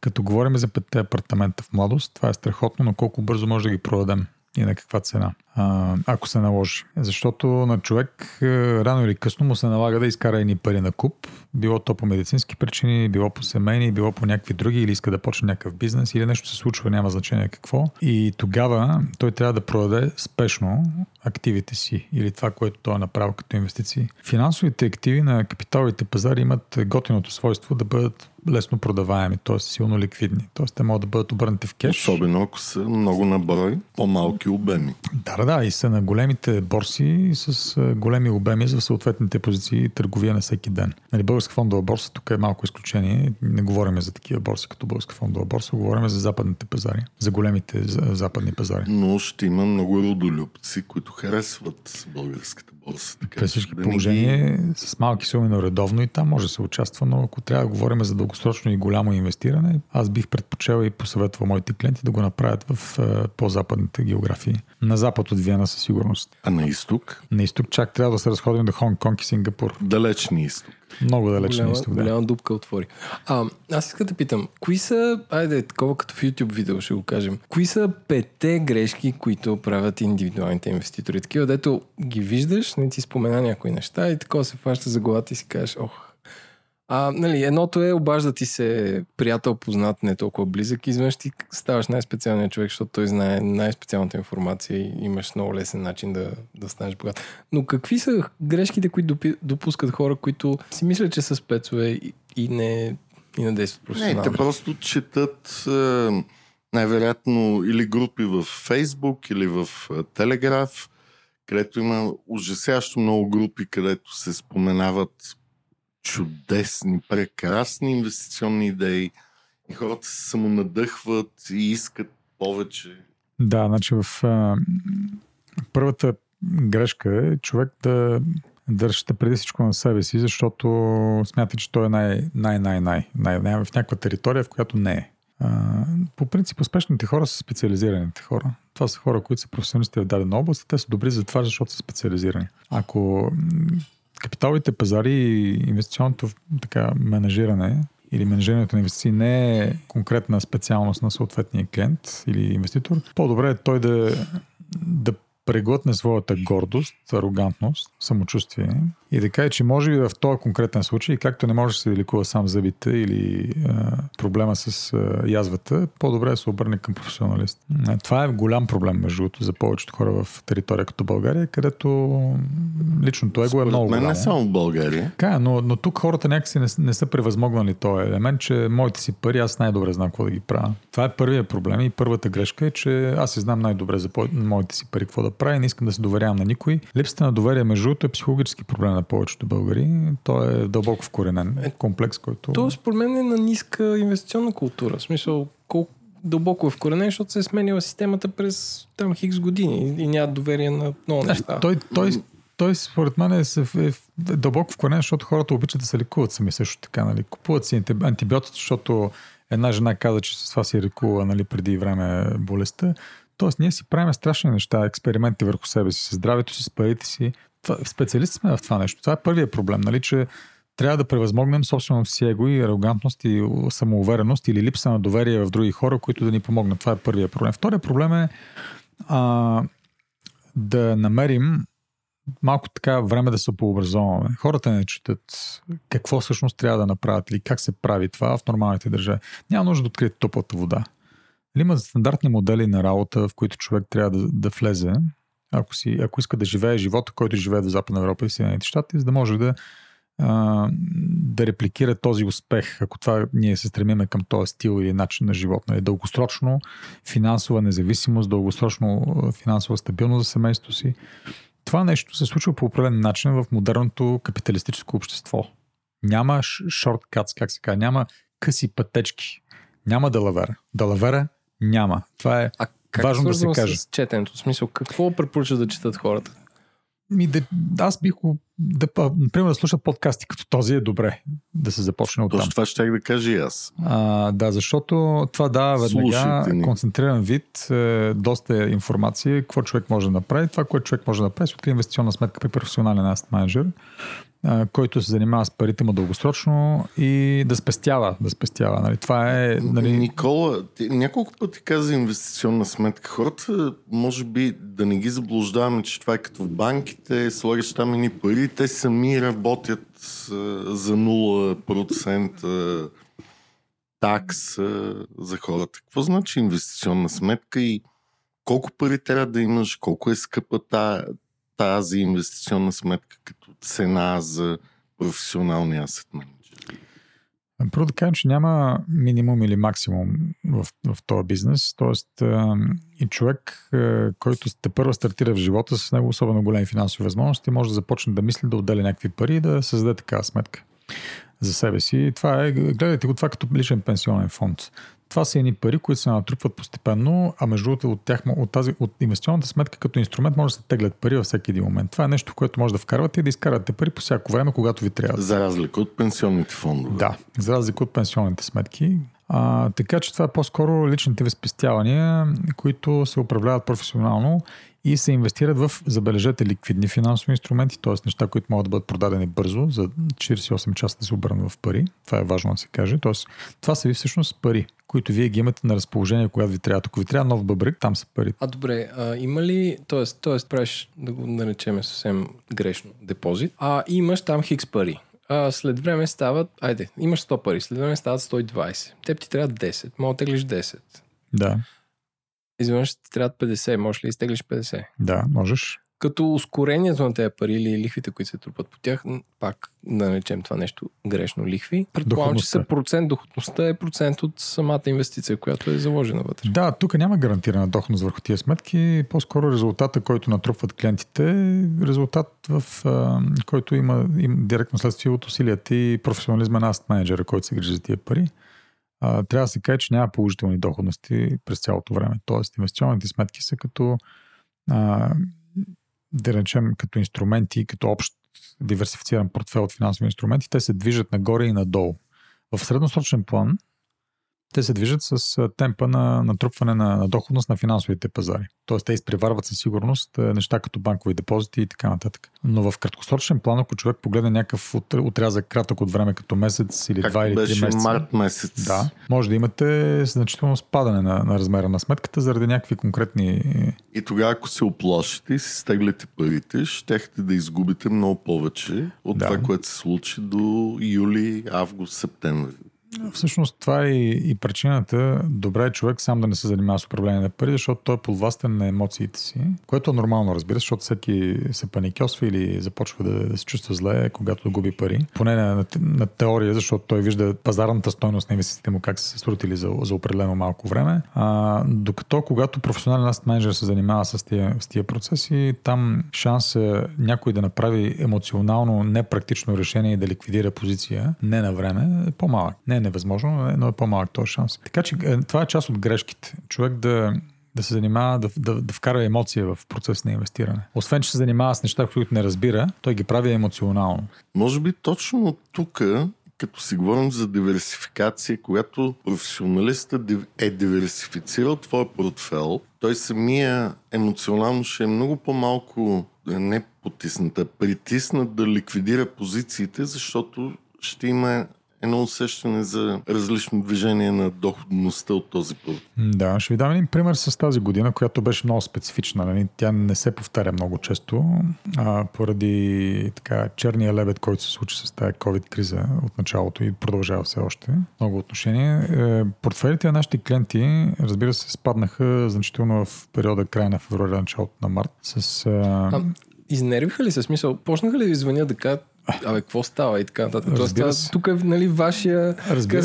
Като говорим за петте апартамента в младост, това е страхотно, но колко бързо може да ги продадем и на каква цена, а, ако се наложи. Защото на човек е, рано или късно му се налага да изкара едни пари на куп, било то по медицински причини, било по семейни, било по някакви други, или иска да почне някакъв бизнес, или нещо се случва, няма значение какво. И тогава той трябва да продаде спешно активите си или това, което той е направил като инвестиции. Финансовите активи на капиталовите пазари имат готиното свойство да бъдат лесно продаваеми, т.е. силно ликвидни. Т.е. те могат да бъдат обърнати в кеш. Особено ако са много на брой, по-малки обеми. Да, да. И са на големите борси с големи обеми за съответните позиции търговия на всеки ден. Нали, Българска фондова борса тук е малко изключение. Не говорим за такива борси като Българска фондова борса, говорим за западните пазари, за големите западни пазари. Но ще има много родолюбци, които харесват българската борса. Така, При всички положения ги... с малки суми на редовно и там може да се участва, но ако трябва да говорим за дългосрочно и голямо инвестиране, аз бих предпочел и посъветвал моите клиенти да го направят в по-западните географии. На запад от Виена със сигурност. А на изток? На изток чак трябва да се разходим до Хонг-Конг и Сингапур. Далечни изток. Много далечни голяма, изток, да. Голяма дупка отвори. А, аз искам да питам, кои са, айде, такова като в YouTube видео ще го кажем, кои са пете грешки, които правят индивидуалните инвеститори? Такива, дето ги виждаш, не ти спомена някои неща и такова се фаща за главата и си кажеш, ох, А, нали, едното е обажда ти се приятел, познат, не толкова близък, изведнъж ти ставаш най-специалният човек, защото той знае най-специалната информация и имаш много лесен начин да, да станеш богат. Но какви са грешките, които допускат хора, които си мислят, че са спецове и, и не, и не действат професионално? Не, те просто четат е, най-вероятно или групи в Фейсбук, или в Телеграф, където има ужасящо много групи, където се споменават чудесни, прекрасни инвестиционни идеи и хората се самонадъхват и искат повече. Да, значи в а, първата грешка е човек да държите преди всичко на себе си, защото смята, че той е най, най, най, най, най, най в някаква територия, в която не е. А, по принцип, успешните хора са специализираните хора. Това са хора, които са професионалисти в дадена област те са добри за това, защото са специализирани. Ако капиталовите пазари и инвестиционното така, менажиране или менажирането на инвестиции не е конкретна специалност на съответния клиент или инвеститор, по-добре е той да, да преглътне своята гордост, арогантност, самочувствие и да каже, че може би в този конкретен случай, както не може да се лекува сам зъбите или а, проблема с а, язвата, по-добре да се обърне към професионалист. Това е голям проблем, между другото, за повечето хора в територия като България, където личното его е много голямо. не само в България. Така, но, но тук хората някакси не, не са превъзмогнали този елемент, че моите си пари, аз най-добре знам какво да ги правя. Това е първият проблем и първата грешка е, че аз си знам най-добре за моите си пари какво да правя не искам да се доверявам на никой. Липсата на доверие, между другото, е психологически проблем на повечето българи. Той е дълбоко вкоренен комплекс, който... То според мен е на ниска инвестиционна култура. В смисъл, колко дълбоко е вкоренен, защото се е сменила системата през там хикс години и няма доверие на много неща. Той, той, той според мен е, е, е дълбоко вкоренен, защото хората обичат да се лекуват сами също така. Нали? Купуват си антибиотици, защото една жена каза, че с това си е лекува нали, преди време болестта. Тоест, ние си правим страшни неща, експерименти върху себе си, с здравето си, с парите си. Специалисти сме в това нещо. Това е първият проблем, нали, че трябва да превъзмогнем собственото си его и арогантност и самоувереност или липса на доверие в други хора, които да ни помогнат. Това е първият проблем. Вторият проблем е а, да намерим малко така време да се пообразоваме. Хората не четат какво всъщност трябва да направят или как се прави това в нормалните държави. Няма нужда да откриете топлата вода. Има стандартни модели на работа, в които човек трябва да, да влезе, ако, си, ако иска да живее живота, който живее в Западна Европа и Съединените щати, за да може да, да репликира този успех, ако това ние се стремиме към този стил или начин на живот. Нали? Дългосрочно финансова независимост, дългосрочно финансова стабилност за семейството си. Това нещо се случва по определен начин в модерното капиталистическо общество. Няма шорткатс, как се казва, няма къси пътечки, няма далавера. Далавера няма. Това е а как важно да се каже. с четенето? В смисъл, какво препоръчаш да четат хората? Ми, да, аз бих да, например, да слушат подкасти като този е добре да се започне от там. Точно това ще да кажа и аз. А, да, защото това дава веднага концентриран вид, е, доста информация, какво човек може да направи. Това, което човек може да направи, се инвестиционна сметка при професионален аст менеджер, който се занимава с парите му дългосрочно и да спестява. Да спестява. Нали? Това е. Нали... Никола, ти няколко пъти каза инвестиционна сметка. Хората, може би, да не ги заблуждаваме, че това е като в банките, слагаш там едни пари, те сами работят за 0% такс за хората. Какво значи инвестиционна сметка и колко пари трябва да имаш, колко е скъпа тази инвестиционна сметка като цена за професионални асет менеджер? Първо да кажем, че няма минимум или максимум в, в този бизнес. Тоест и човек, който те първо стартира в живота с него особено големи финансови възможности, може да започне да мисли да отделя някакви пари и да създаде такава сметка за себе си. Това е, гледайте го това като личен пенсионен фонд. Това са едни пари, които се натрупват постепенно, а между другото от, тях, от, тази, от инвестиционната сметка като инструмент може да се теглят пари във всеки един момент. Това е нещо, което може да вкарвате и да изкарвате пари по всяко време, когато ви трябва. За разлика от пенсионните фондове. Да, за разлика от пенсионните сметки. А, така че това е по-скоро личните ви спестявания, които се управляват професионално и се инвестират в, забележете, ликвидни финансови инструменти, т.е. неща, които могат да бъдат продадени бързо, за 48 часа да се обърнат в пари. Това е важно да се каже. Т.е. това са ви всъщност пари, които вие ги имате на разположение, когато ви трябва. Ако ви трябва нов бъбрик, там са пари. А добре, а, има ли, т.е. правиш, да го наречем съвсем грешно, депозит, а имаш там хикс пари. А, след време стават, айде, имаш 100 пари, след време стават 120. Теб ти трябва 10, мога да теглиш 10. Да, Изведнъж ти трябва 50, можеш ли изтеглиш 50? да, можеш. Като ускорението на тези пари или лихвите, които се трупат по тях, пак да наречем това нещо грешно лихви, предполагам, че са процент, доходността е процент от самата инвестиция, която е заложена вътре. Да, тук няма гарантирана доходност върху тия сметки. По-скоро резултата, който натрупват клиентите, е резултат, в а, който има, има директно следствие от усилията и професионализма на аст менеджера, който се грижи за тия пари. А, трябва да се каже, че няма положителни доходности през цялото време. Тоест, инвестиционните сметки са като, а, да речем, като инструменти, като общ диверсифициран портфел от финансови инструменти, те се движат нагоре и надолу. В средносрочен план те се движат с темпа на натрупване на, на доходност на финансовите пазари. Тоест те изпреварват със сигурност а, неща като банкови депозити и така нататък. Но в краткосрочен план, ако човек погледне някакъв от- отрязък кратък от време като месец или Както два или три месеца, март месец. да, може да имате значително спадане на, на размера на сметката заради някакви конкретни... И тогава, ако се оплашите и си стегляте парите, щехте да изгубите много повече от Да. това, което се случи до юли, август, септември. Всъщност това е и, и причината добре е човек сам да не се занимава с управление на пари, защото той е подвластен на емоциите си, което е нормално, разбира се, защото всеки се паникьосва или започва да, да се чувства зле, когато губи пари. Поне на, на, на теория, защото той вижда пазарната стойност на инвестициите му как са се срутили за, за определено малко време. А, докато когато професионален аст менеджер се занимава с тия, с тия процеси, там шанс някой да направи емоционално непрактично решение и да ликвидира позиция не на време е по-малък. Не невъзможно, но е по-малък този шанс. Така че е, това е част от грешките. Човек да, да се занимава, да, да, да вкара емоция в процес на инвестиране. Освен, че се занимава с неща, които не разбира, той ги прави емоционално. Може би точно тук, като си говорим за диверсификация, когато професионалистът е диверсифицирал твой портфел, той самия емоционално ще е много по-малко не потисната, притиснат да ликвидира позициите, защото ще има едно усещане за различно движение на доходността от този път. Да, ще ви дам един пример с тази година, която беше много специфична. Нали? Тя не се повтаря много често, а, поради така, черния лебед, който се случи с тази COVID-криза от началото и продължава все още. Много отношения. Е, портфелите на нашите клиенти, разбира се, спаднаха значително в периода края на февруари, началото на март. С, а, А, изнервиха ли се? Смисъл, почнаха ли да ви звънят да кажат, абе, какво става и така нататък? Тоест, тук е нали, вашия,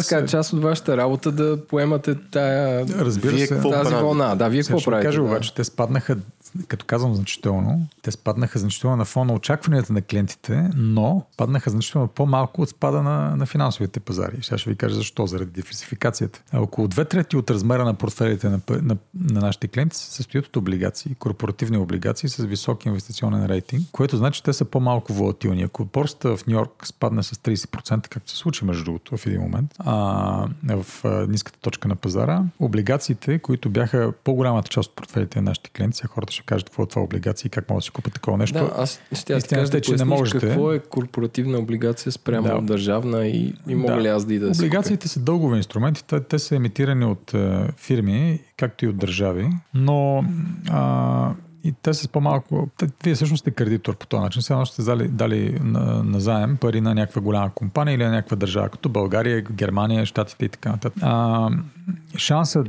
се. част от вашата работа да поемате тая, разбира Вие се. тази вълна. Да, вие какво правите? кажа да. обаче, те спаднаха, като казвам значително, те спаднаха значително на фона очакванията на клиентите, но паднаха значително по-малко от спада на, на финансовите пазари. Сега ще ви кажа защо, заради диверсификацията. Около две трети от размера на портфелите на, на, на нашите клиенти се състоят от облигации, корпоративни облигации с висок инвестиционен рейтинг, което значи, че те са по-малко волатилни. Ако борста в Нью Йорк спадне с 30%, както се случи между другото в един момент, а, в а, ниската точка на пазара, облигациите, които бяха по-голямата част от портфелите на нашите клиенти, хората ще кажат какво е това облигации и как могат да си купят такова нещо. Да, аз ще Истината кажа да е, че не можете. какво е корпоративна облигация спрямо Да. държавна и, и мога Да. ли аз да и да Облигациите са дългови инструменти, те, те са емитирани от е, фирми, както и от държави, но а, и те са с по-малко... Те, вие всъщност сте кредитор по този начин. Сега сте дали, дали на, на заем пари на някаква голяма компания или на някаква държава, като България, Германия, Штатите и така нататък. А, шансът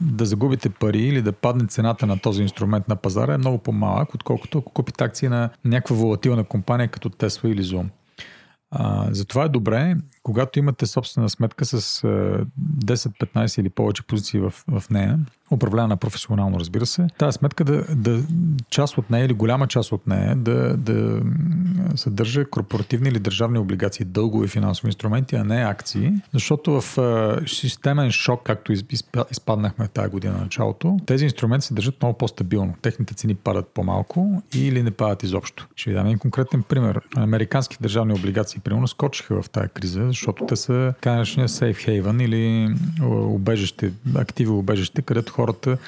да загубите пари или да падне цената на този инструмент на пазара е много по-малък, отколкото ако купите акции на някаква волатилна компания като Tesla или Zoom. А, затова е добре, когато имате собствена сметка с а, 10, 15 или повече позиции в, в нея, управлявана професионално, разбира се, тази сметка да, да част от нея или голяма част от нея да, да съдържа корпоративни или държавни облигации, дългови финансови инструменти, а не акции, защото в системен шок, както из, изпа- изпаднахме тази година на началото, тези инструменти се държат много по-стабилно. Техните цени падат по-малко или не падат изобщо. Ще ви дам един конкретен пример. Американски държавни облигации, примерно, скочиха в тази криза, защото те са така наречения safe haven или убежище, активи убежище, където хората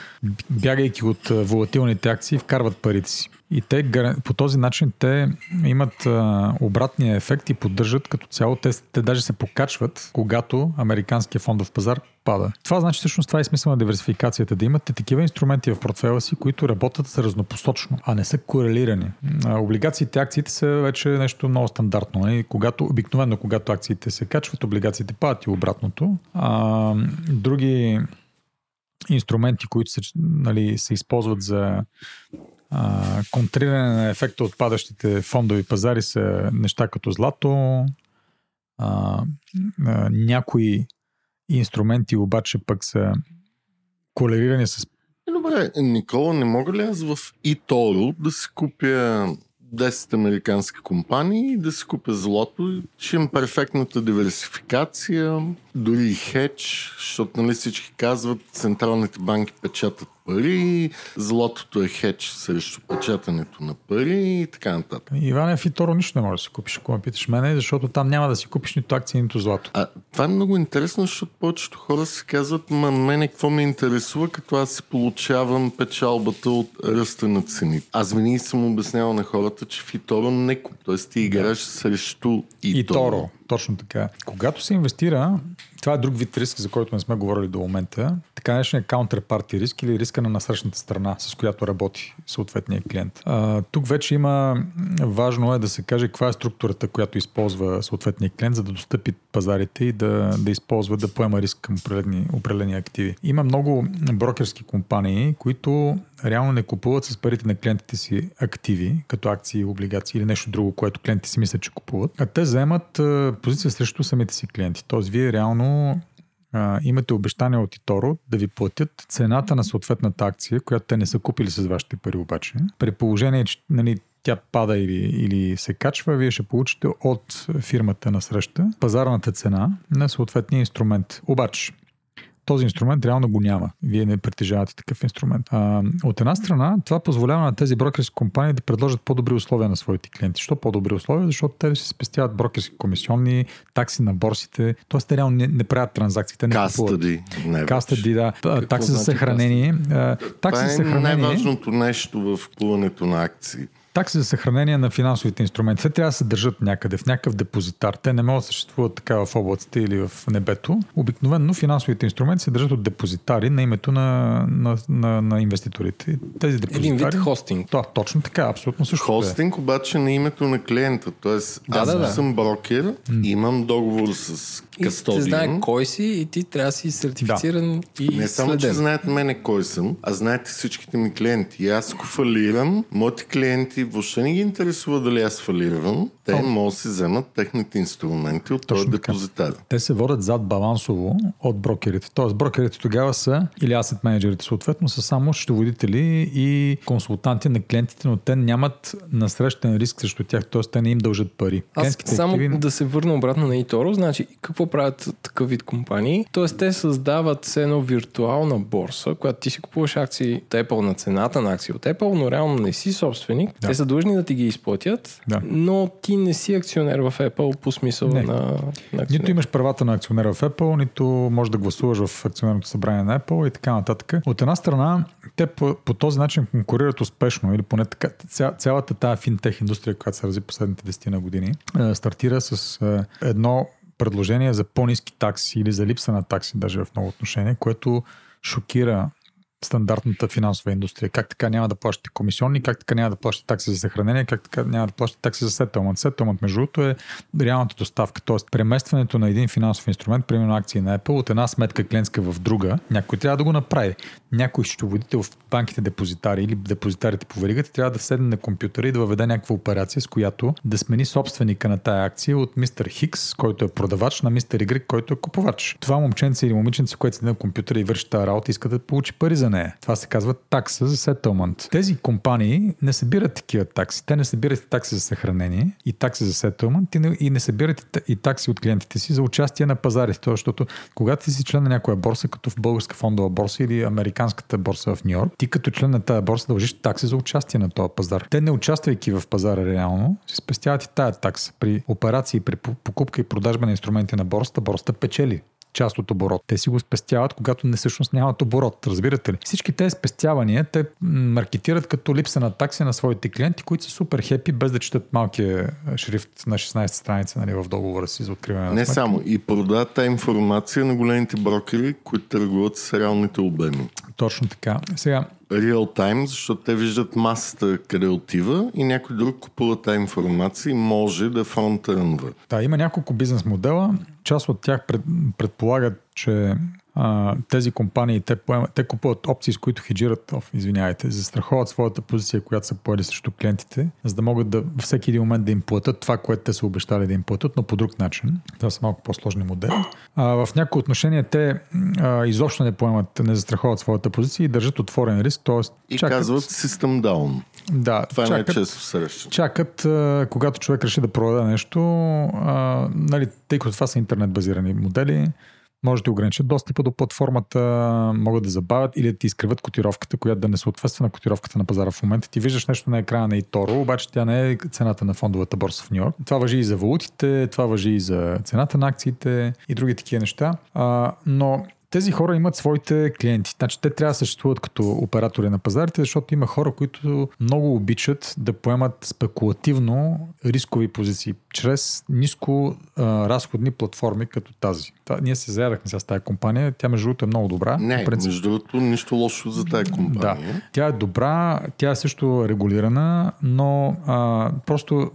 бягайки от волатилните акции, вкарват парите си. И те по този начин те имат а, обратния ефект и поддържат като цяло. Те, те даже се покачват, когато американския фондов пазар пада. Това значи всъщност това е смисъл на диверсификацията, да имате такива инструменти в портфела си, които работят с разнопосочно, а не са корелирани. А, облигациите, акциите са вече нещо много стандартно. Нали? Когато, обикновено, когато акциите се качват, облигациите падат и обратното. А, други инструменти, които се, нали, се използват за а, контриране на ефекта от падащите фондови пазари са неща като злато, а, а, някои инструменти обаче пък са колерирани с Добре, Никола, не мога ли аз в eToro да си купя 10 американски компании, да си купя злото, ще имам перфектната диверсификация, дори и хедж, защото нали всички казват, централните банки печатат пари, злотото е хедж срещу печатането на пари и така нататък. Иване, в Иторо нищо не можеш да си купиш, ако ме питаш мене, защото там няма да си купиш нито акции, нито злато. А това е много интересно, защото повечето хора си казват, ма мене какво ме интересува, като аз си получавам печалбата от ръста на цените. Аз винаги съм обяснявал на хората, че в Иторо не куп. Тоест ти играеш да. срещу Иторо. Иторо. Точно така. Когато се инвестира, това е друг вид риск, за който не сме говорили до момента. Така наречен counterparty риск или риска на насрещната страна, с която работи съответния клиент. А, тук вече има важно е да се каже каква е структурата, която използва съответния клиент, за да достъпи пазарите и да, да използва, да поема риск към определени, определени активи. Има много брокерски компании, които реално не купуват с парите на клиентите си активи, като акции, облигации или нещо друго, което клиентите си мислят, че купуват, а те заемат позиция срещу самите си клиенти. Тоест, вие реално а, имате обещание от Иторо да ви платят цената на съответната акция, която те не са купили с вашите пари обаче. При положение, че нали, тя пада или, или се качва, вие ще получите от фирмата на среща пазарната цена на съответния инструмент. Обаче, този инструмент реално го няма. Вие не притежавате такъв инструмент. А, от една страна, това позволява на тези брокерски компании да предложат по-добри условия на своите клиенти. Що по-добри условия? Защото те се спестяват брокерски комисионни, такси на борсите. Тоест, те реално не, не правят транзакции. Те не Кастади. Кастади, да. Такси за значи съхранение. Такси за е съхранение. най-важното нещо в купуването на акции такси за съхранение на финансовите инструменти. Те трябва да се държат някъде, в някакъв депозитар. Те не могат да съществуват така в облаците или в небето. Обикновено финансовите инструменти се държат от депозитари на името на, на, на, на инвеститорите. Тези депозитари... Един вид хостинг. Да, точно така, абсолютно също. Хостинг обаче на името на клиента. Тоест, да, аз да, да. съм брокер, mm. имам договор с кастодиан. И знае кой си и ти трябва да си сертифициран да. и Не само, следен. че знаят мене кой съм, а знаете всичките ми клиенти. И аз ако фалирам, моите клиенти въобще не ги интересува дали аз фалирам. Те О. могат да си вземат техните инструменти от този депозитар. Те се водят зад балансово от брокерите. Тоест брокерите тогава са, или асет менеджерите съответно, са само счетоводители и консултанти на клиентите, но те нямат насрещен риск срещу тях, т.е. те не им дължат пари. Аз само активи... да се върна обратно на eToro, значи какво правят такъв вид компании? Тоест те създават се едно виртуална борса, която ти си купуваш акции от Apple на цената на акции от Apple, но реално не си собственик. Да. Те са длъжни да ти ги изплатят, да. но ти не си акционер в Apple по смисъл не. на, на акционер. Нито имаш правата на акционер в Apple, нито можеш да гласуваш в акционерното събрание на Apple и така нататък. От една страна, те по, по този начин конкурират успешно, или поне така, ця, цялата тази финтех индустрия, която се рази последните 10 на години, е, стартира с е, едно предложение за по-низки такси или за липса на такси даже в много отношения, което шокира стандартната финансова индустрия. Как така няма да плащате комисионни, как така няма да плащате такси за съхранение, как така няма да плащате такси за сетълмент. Сетълмент, между другото, е реалната доставка. Тоест, преместването на един финансов инструмент, примерно акции на Apple, от една сметка клиентска в друга, някой трябва да го направи. Някой счетоводител в банките депозитари или депозитарите по веригата трябва да седне на компютъра и да въведе някаква операция, с която да смени собственика на тая акция от мистер Хикс, който е продавач, на мистер Y, който е купувач. Това момченце или момиченце, което седи на компютъра и върши тази работа, иска да получи пари за нея. Това се казва такса за сетълмент. Тези компании не събират такива такси. Те не събират такси за съхранение и такси за сетълмент и не, и не събират и такси от клиентите си за участие на пазарите. Защото когато ти си член на някоя борса, като в българска фондова борса или американската борса в Нью Йорк, ти като член на тази борса дължиш такси за участие на този пазар. Те не участвайки в пазара реално, си спестяват и тая такса. При операции, при покупка и продажба на инструменти на борсата, борсата печели част от оборот. Те си го спестяват, когато не всъщност нямат оборот. Разбирате ли? Всички тези спестявания те маркетират като липса на такси на своите клиенти, които са супер хепи, без да четат малкия шрифт на 16 страница нали, в договора си за откриване на Не сметка. само. И продават тази информация на големите брокери, които търгуват с реалните обеми. Точно така. Сега, Реал тайм, защото те виждат масата къде отива и някой друг купува тази информация и може да фронтърнва. Да, има няколко бизнес модела. Част от тях пред, предполагат, че а, тези компании, те, поемат, те купуват опции, с които хеджират, оф, извинявайте, застраховат своята позиция, която са поели срещу клиентите, за да могат да всеки един момент да им платят това, което те са обещали да им платят, но по друг начин. Това са малко по-сложни модели. А, в някои отношения те а, изобщо не поемат, не застраховат своята позиция и държат отворен риск, т.е. И чакат... казват system down. Да, Това е чакат, най-често срещано. чакат, а, когато човек реши да продаде нещо, а, нали, тъй като това са интернет базирани модели, може да ограничат достъпа до платформата, могат да забавят или да ти изкриват котировката, която да не съответства на котировката на пазара в момента. Ти виждаш нещо на екрана на eToro, обаче тя не е цената на фондовата борса в Нью Йорк. Това въжи и за валутите, това въжи и за цената на акциите и други такива неща. А, но тези хора имат своите клиенти. Значи те трябва да съществуват като оператори на пазарите, защото има хора, които много обичат да поемат спекулативно рискови позиции чрез ниско а, разходни платформи като тази. Та, ние се заядахме с тази компания. Тя между другото е много добра. Не, принцип, между другото, нищо лошо за тази да, компания. тя е добра, тя е също регулирана, но а, просто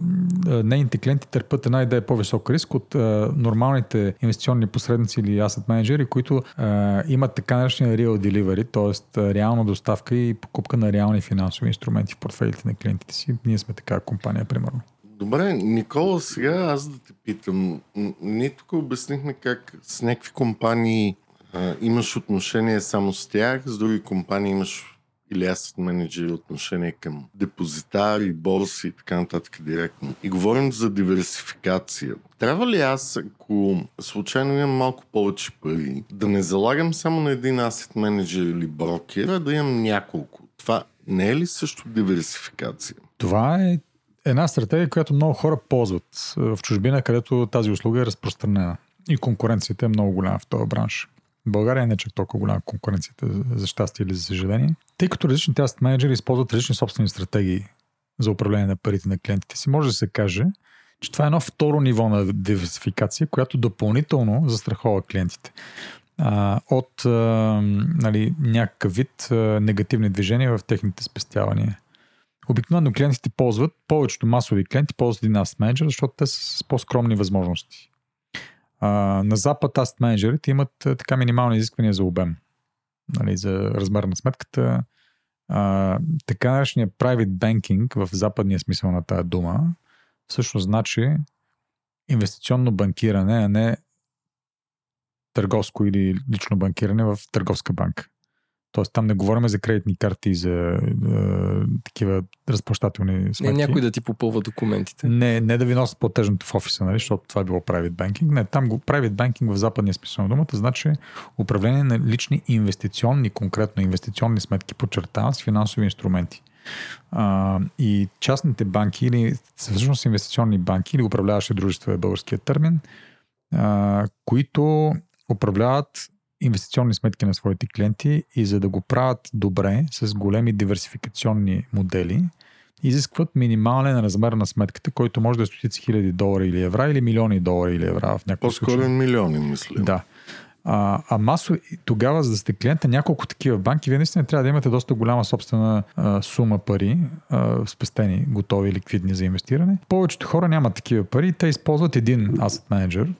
а, нейните клиенти търпят една идея по-висок риск от а, нормалните инвестиционни посредници или asset менеджери, които а, имат така наречения real delivery, т.е. реална доставка и покупка на реални финансови инструменти в портфелите на клиентите си. Ние сме такава компания, примерно. Добре, Никола, сега аз да те питам. Ние тук обяснихме как с някакви компании а, имаш отношение само с тях, с други компании имаш или аз менеджери отношение към депозитари, борси и така нататък директно. И говорим за диверсификация. Трябва ли аз, ако случайно имам малко повече пари, да не залагам само на един асет менеджер или брокер, а да имам няколко? Това не е ли също диверсификация? Това е една стратегия, която много хора ползват в чужбина, където тази услуга е разпространена. И конкуренцията е много голяма в този бранш. В България не е чак толкова голяма конкуренцията, за щастие или за съжаление. Тъй като различните асет менеджери използват различни собствени стратегии за управление на парите на клиентите си, може да се каже, че това е едно второ ниво на диверсификация, която допълнително застрахова клиентите а, от а, нали, някакъв вид а, негативни движения в техните спестявания. Обикновено клиентите ползват, повечето масови клиенти ползват един Manager, защото те са с по-скромни възможности. На Запад Asset менеджерите имат така минимални изисквания за обем, нали, за размер на сметката. А, така наречения private banking в западния смисъл на тази дума всъщност значи инвестиционно банкиране, а не търговско или лично банкиране в търговска банка. Тоест там не говорим за кредитни карти и за е, такива разплащателни Не, сметки. някой да ти попълва документите. Не, не да ви носят платежното в офиса, нали, защото това е било private banking. Не, там го private banking в западния смисъл на думата значи управление на лични инвестиционни, конкретно инвестиционни сметки, подчертавам, с финансови инструменти. А, и частните банки или всъщност инвестиционни банки или управляващи дружества е българският термин, а, които управляват инвестиционни сметки на своите клиенти и за да го правят добре с големи диверсификационни модели, изискват минимален размер на сметката, който може да е стотици хиляди долари или евра или милиони долари или евра в някакъв По-скоро случай. милиони, мисля. Да. А, а масо, тогава, за да сте клиента няколко такива банки, вие наистина трябва да имате доста голяма собствена а, сума пари, а, спестени, готови, ликвидни за инвестиране. Повечето хора нямат такива пари, те използват един asset менеджер,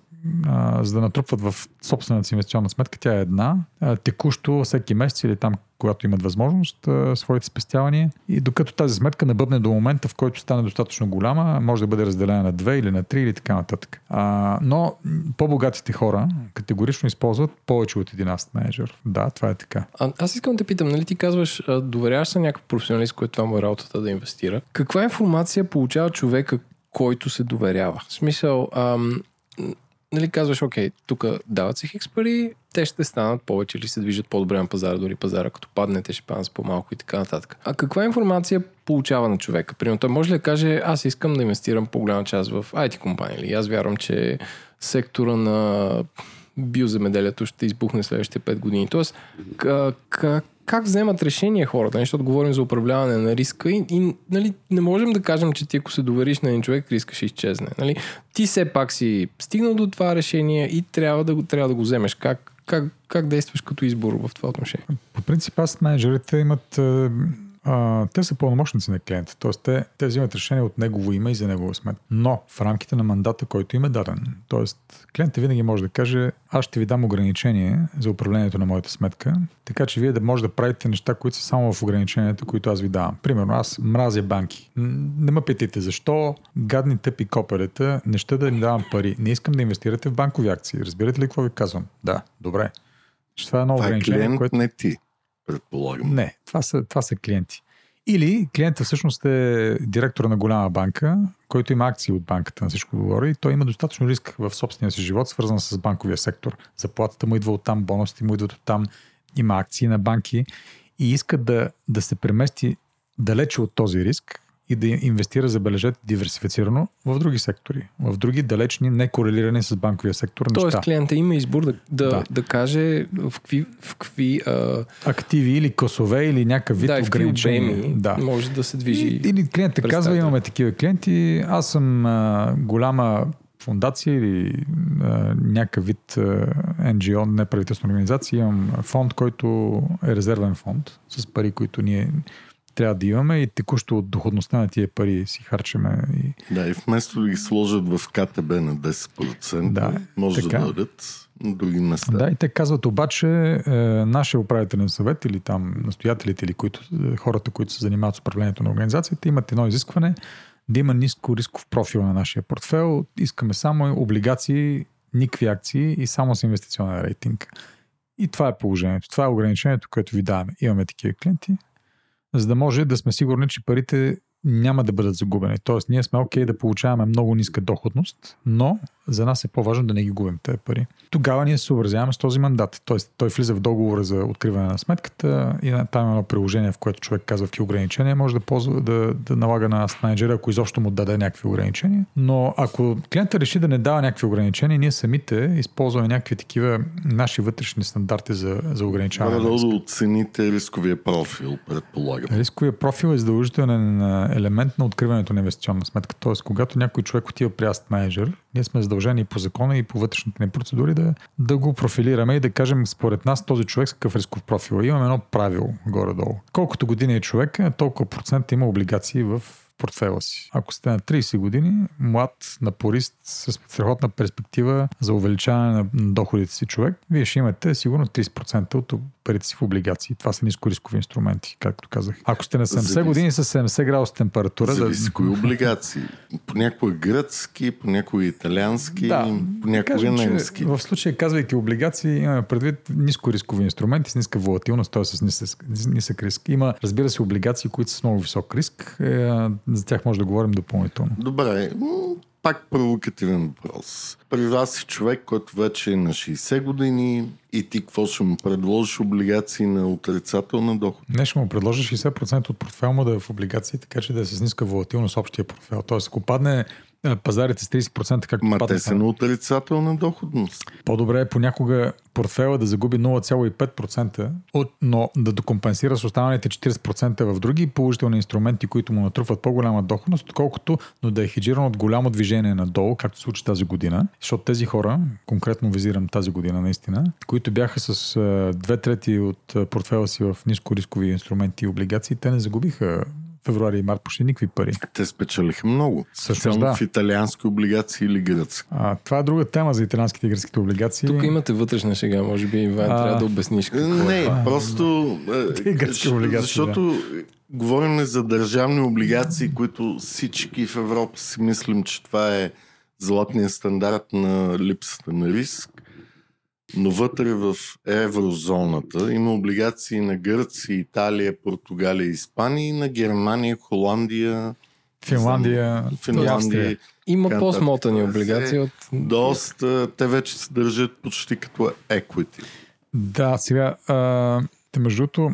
а, за да натрупват в собствената си инвестиционна сметка. Тя е една. А, текущо всеки месец или там, когато имат възможност, а, своите спестявания. И докато тази сметка набъбне до момента, в който стане достатъчно голяма, може да бъде разделена на две или на три или така нататък. А, но по-богатите хора категорично използват повече от един asset менеджер. Да, това е така. А, аз искам да питам, нали ти казваш, доверяваш се на някакъв професионалист, който това му е работата да инвестира. Каква информация получава човека, който се доверява? В смисъл, ам, нали казваш, окей, тук дават се хикс пари, те ще станат повече или се движат по-добре на пазара, дори пазара като падне, те ще паднат по-малко и така нататък. А каква информация получава на човека? Примерно, той може ли да каже, аз искам да инвестирам по-голяма част в IT компания или аз вярвам, че сектора на биоземеделието ще избухне следващите 5 години. Тоест, как, как вземат решение хората, нали, защото говорим за управляване на риска и, и нали, не можем да кажем, че ти ако се довериш на един човек, риска ще изчезне. Нали? Ти все пак си стигнал до това решение и трябва да трябва да го вземеш. Как, как, как действаш като избор в това отношение? По принцип, аз менеджерите имат а, те са пълномощници на клиента, т.е. Те, те взимат решение от негово име и за негово смет. Но в рамките на мандата, който им е даден, т.е. клиентът винаги може да каже, аз ще ви дам ограничение за управлението на моята сметка, така че вие да може да правите неща, които са само в ограниченията, които аз ви давам. Примерно, аз мразя банки. Не ме питайте защо гадни тъпи копелета не ще да ми давам пари. Не искам да инвестирате в банкови акции. Разбирате ли какво ви казвам? Да, добре. Това е едно е ограничение, клиент, което... не ти, предполагам. Не, това са, това са клиенти. Или клиентът всъщност е директор на голяма банка, който има акции от банката на всичко говори и той има достатъчно риск в собствения си живот, свързан с банковия сектор. Заплатата му идва от там, бонусите му идват от там, има акции на банки и иска да, да се премести далече от този риск и да инвестира, забележете, диверсифицирано в други сектори, в други далечни, не корелирани с банковия сектор Тоест неща. клиента има избор да, да, Да. да. каже в какви, в какви, а, Активи или косове или някакъв вид да, ограничения. Да. може да се движи. И, или клиентът казва, имаме такива клиенти, аз съм а, голяма фундация или а, някакъв вид а, NGO, неправителствена организация, имам фонд, който е резервен фонд с пари, които ние трябва да имаме и текущо от доходността на тия пари си харчиме. И... Да, и вместо да ги сложат в КТБ на 10%, Да, може така. да дадат на други места. Да, и те казват обаче, е, нашия управителен съвет или там настоятелите или които, е, хората, които се занимават с управлението на организацията, имат едно изискване да има ниско рисков профил на нашия портфел. Искаме само облигации, никакви акции и само с инвестиционен рейтинг. И това е положението. Това е ограничението, което ви даваме. Имаме такива клиенти, за да може да сме сигурни, че парите няма да бъдат загубени. Тоест, ние сме окей да получаваме много ниска доходност, но за нас е по-важно да не ги губим тези пари. Тогава ние се съобразяваме с този мандат. Тоест, той влиза в договора за откриване на сметката и там има едно приложение, в което човек казва какви ограничения може да, ползва, да, да налага на менеджера, ако изобщо му даде някакви ограничения. Но ако клиента реши да не дава някакви ограничения, ние самите използваме някакви такива наши вътрешни стандарти за, за ограничаване. риска. да оцените рисковия профил, предполагам. Рисковия профил е задължителен елемент на откриването на инвестиционна сметка. Тоест, когато някой човек отива при аст менеджер, ние сме задължени по закона и по вътрешните ни процедури да, да го профилираме и да кажем според нас този човек с какъв рисков профил. е. Имаме едно правило горе-долу. Колкото години е човек, толкова процент има облигации в портфела си. Ако сте на 30 години, млад, напорист, с страхотна перспектива за увеличаване на доходите си човек, вие ще имате сигурно 30% от парите си в облигации. Това са нискорискови инструменти, както казах. Ако сте на 70 Зависи. години с 70 градуса температура, Зависи кои облигации. Понякога гръцки, понякога италиански, понякога кажем, немски. В случая, казвайки облигации, имаме предвид нискорискови инструменти с ниска волатилност, т.е. с нисък, нисък риск. Има, разбира се, облигации, които са с много висок риск. Е, за тях може да говорим допълнително. Добре, пак провокативен въпрос. При вас си човек, който вече е на 60 години и ти какво ще му предложиш облигации на отрицателна доход? Не ще му предложа 60% от портфел му да е в облигации, така че да е с ниска волатилност общия портфел. Тоест, ако падне е, пазарите с 30%, както Ма падне те са на отрицателна доходност. По-добре е понякога портфела да загуби 0,5%, от, но да докомпенсира с останалите 40% в други положителни инструменти, които му натрупват по-голяма доходност, отколкото но да е хеджиран от голямо движение надолу, както се случи тази година. Защото тези хора, конкретно визирам тази година наистина, които бяха с а, две трети от а, портфела си в нискорискови инструменти и облигации, те не загубиха февруари и март почти никакви пари. Те спечелиха много. Специално да. в италиански облигации или гръцки. А, това е друга тема за италианските и гръцките облигации. Тук имате вътрешна шега, може би, Иван, А. трябва да обясниш какво Не, е това. просто... е, Те гръцки облигации, Защото говорим за държавни облигации, които всички в Европа си мислим, че това е златния стандарт на липсата на риск. Но вътре в еврозоната има облигации на Гърция, Италия, Португалия, Испания и на Германия, Холандия, Финландия, Финландия. Има по-смотани облигации от... Доста, те вече се държат почти като equity. Да, сега а, между другото,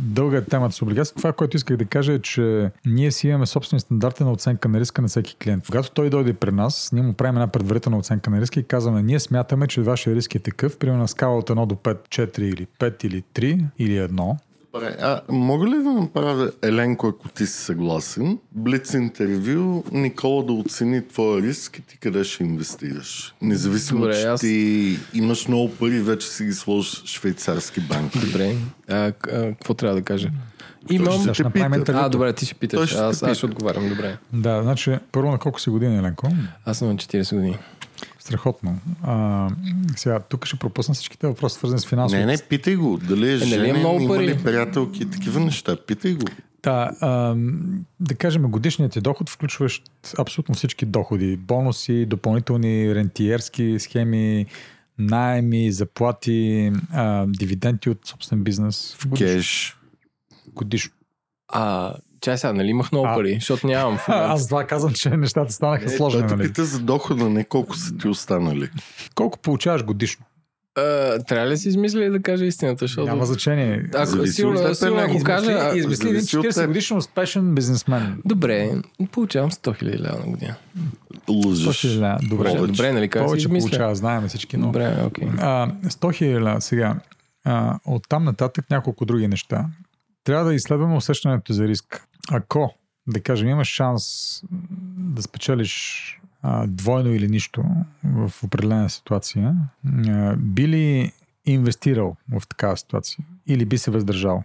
дълга е темата с облигация. Това, което исках да кажа е, че ние си имаме собствени стандарти на оценка на риска на всеки клиент. Когато той дойде при нас, ние му правим една предварителна оценка на риска и казваме, ние смятаме, че вашия риск е такъв, примерно на скала от 1 до 5, 4 или 5 или 3 или 1. Добре, а мога ли да направя, Еленко, ако ти си съгласен, блиц интервю, Никола да оцени твоя риск и ти къде ще инвестираш? Независимо, Добре, че аз- ти имаш много пари, вече си ги сложиш в швейцарски банки. Добре. А, какво трябва да кажа? Имам... ще Ще те направим. А, добре, ти ще питаш. ще Аз, аз ще отговарям, добре. Да, значи, първо на колко си години, Еленко? Аз съм на 40 години. Страхотно. А, сега, тук ще пропусна всичките въпроси, свързани с финансово. Не, не, питай го. Дали е нали е женен, много има пари? ли приятелки такива неща. Питай го. Да, а, да кажем, годишният ти доход включващ абсолютно всички доходи. Бонуси, допълнителни рентиерски схеми, найеми, заплати, а, дивиденти от собствен бизнес. Годишно. Кеш. годишно. А, чай сега, нали имах много А. пари, защото нямам. аз това казвам, че нещата станаха Е, сложни. Нали? пита за дохода, не колко са ти останали. Колко получаваш годишно? А, трябва ли да си измисли да кажа истината, защото... Няма значение. Ако, Зависи сигурно, от сигурно, ако Еленко. кажа... Измисли, измисли един зависи от 40 теб. годишен успешен бизнесмен. Добре, получавам 100 000 лева на година. Лъжеш. 100 000 лева. Добре, Добре, Повече. добре нали как Повече измисля? получава, знаем всички, но... Добре, окей. А, 100 000 лева. Сега, а, оттам нататък няколко други неща. Трябва да изследваме усещането за риск. Ако, да кажем, имаш шанс да спечелиш а, двойно или нищо в определена ситуация, а, би ли инвестирал в такава ситуация? Или би се въздържал?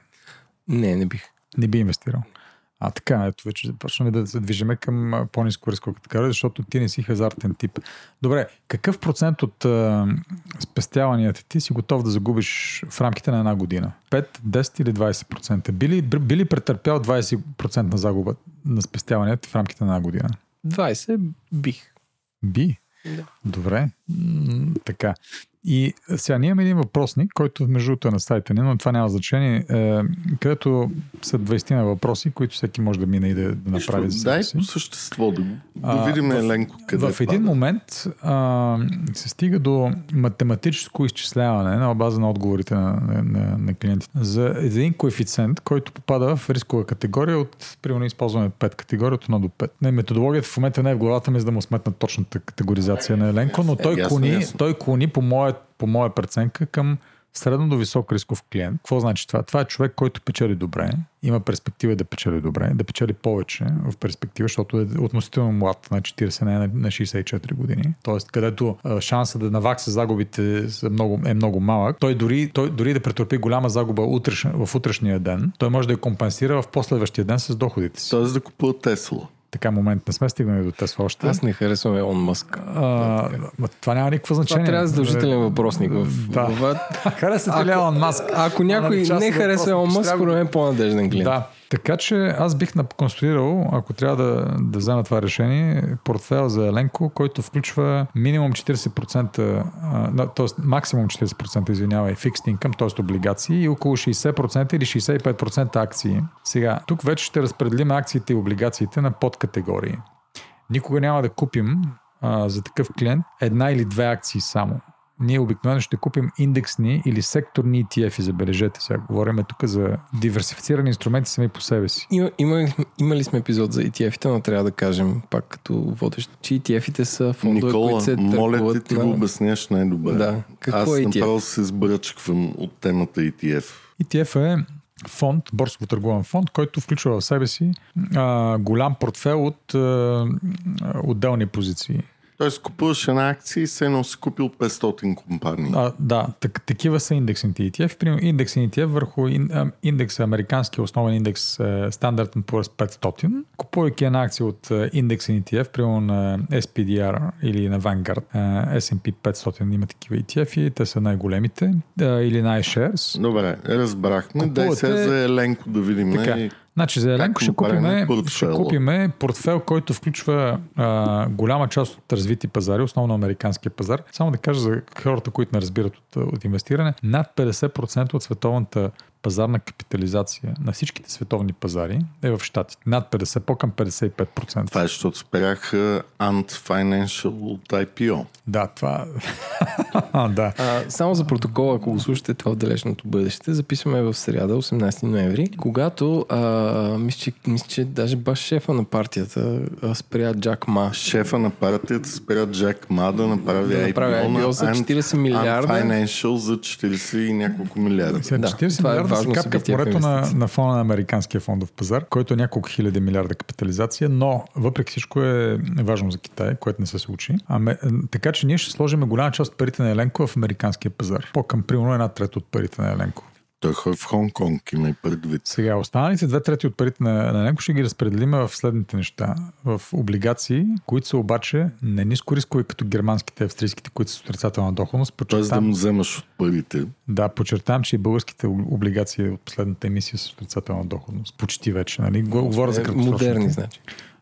Не, не бих. Не би инвестирал. А така, ето вече започваме да се движиме към по-низко риск, като така, защото ти не си хазартен тип. Добре, какъв процент от а, спестяванията ти си готов да загубиш в рамките на една година? 5, 10 или 20%? Би ли, би ли претърпял 20% на загуба на спестяванията в рамките на една година? 20 бих. Би. Да. Добре. М, така. И сега ние имаме един въпросник, който между другото е на сайта ни, но това няма значение, е, където са 20 на въпроси, които всеки може да мине и да, да направи за себе Дай си. по същество да, да А, видим в- Еленко къде В един пада. момент а, се стига до математическо изчисляване на база на отговорите на, на, на, на клиентите за един коефициент, който попада в рискова категория от, примерно, използваме 5 категория от 1 до 5. Не, методологията в момента не е в главата ми, за да му сметна точната категоризация на Еленко, но той, ясно, клони, ясно. той клони по моя, по моя преценка към средно до висок рисков клиент. Какво значи това? Това е човек, който печели добре, има перспектива да печели добре, да печели повече в перспектива, защото е относително млад, на 40, не на на 64 години. Тоест, където шанса да навакса загубите са много, е много малък. Той дори, той дори да претърпи голяма загуба утреш, в утрешния ден, той може да я компенсира в последващия ден с доходите си. Тоест да купува Тесла. Така момент не сме стигнали до Тесла още. Аз не харесвам Елон Мъск. А, ма, това няма никакво Това значение. трябва да е задължителен въпросник в... Да. в... Харесате ли Ако- Елон Маск? Ако някой не харесва Елон Мъск, според мен е по-надежден клиент. Да. Така че аз бих конструирал, ако трябва да, да взема това решение, портфел за Еленко, който включва минимум 40%, а, да, т.е. максимум 40%, извинявай, fixed income, т.е. облигации и около 60% или 65% акции. Сега, тук вече ще разпределим акциите и облигациите на подкатегории. Никога няма да купим а, за такъв клиент една или две акции само. Ние обикновено ще купим индексни или секторни ETF, забележете сега. Говорим тук за диверсифицирани инструменти сами по себе си. Има, има, имали сме епизод за ETF-ите, но трябва да кажем пак като водещ, че ETF-ите са фондове, Никола, които се моля ти, търгуват ти на... го обясняш най-добре. Да. Какво Аз е ETF? направо се сбръчквам от темата ETF. ETF е фонд, борсово търговен фонд, който включва в себе си а, голям портфел от а, отделни позиции. Тоест купуваш една акция и се едно си купил 500 компании. А, да, так, такива са индексните ETF. Примерно индексен ETF върху ин, а, индекса, американския основен индекс е, Standard Poor's 500, купувайки една акция от е, индексен ETF, примерно на SPDR или на Vanguard, е, S&P 500 има такива ETF и те са най-големите, или на iShares. Добре, разбрахме. Дай Купувате- сега за Еленко да видим. Така. Значи за Еленко ще купиме, ще купиме портфел, който включва а, голяма част от развити пазари, основно американския пазар. Само да кажа за хората, които не разбират от, от инвестиране, над 50% от световната пазарна капитализация на всичките световни пазари е в Штатите. Над 50, по-към 55%. Това е, защото спрях Ant Financial от IPO. Да, това... да. А, само за протокола, ако го слушате това в далечното бъдеще, записваме в сряда, 18 ноември, когато а, мисля, че, мисля, че даже баш шефа на партията спря Джак Ма. Шефа на партията спря Джак Ма да направи Да направи IPO за 40 милиарда. Financial за 40 и няколко милиарда. Да, 40 това е милиарда се важно капка в морето на, на фона на американския фондов пазар, който е няколко хиляди милиарда капитализация, но въпреки всичко е важно за Китай, което не се случи. Аме, така че ние ще сложим голяма част от парите на Еленко в американския пазар. По-към примерно една трета от парите на Еленко. Той ходи в Хонг-Конг, има и предвид. Сега, останалите две трети от парите на, на Еленко ще ги разпределим в следните неща. В облигации, които са обаче не ниско рискови, като германските, австрийските, които са с отрицателна доходност. Тоест да му вземаш от парите. Да, подчертавам, че и българските облигации от последната емисия с отрицателна доходност. Почти вече, нали? Го- Говоря за Е, краткосрочните. Модерни, значи.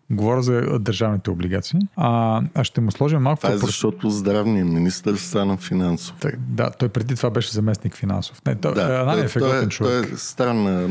Говоря за държавните облигации. А, а ще му сложим малко... Това е защото здравният министр стана финансов. Так, Да, той преди това беше заместник финансов. Не, той, Да, Ананиев той, е той, е, той е странна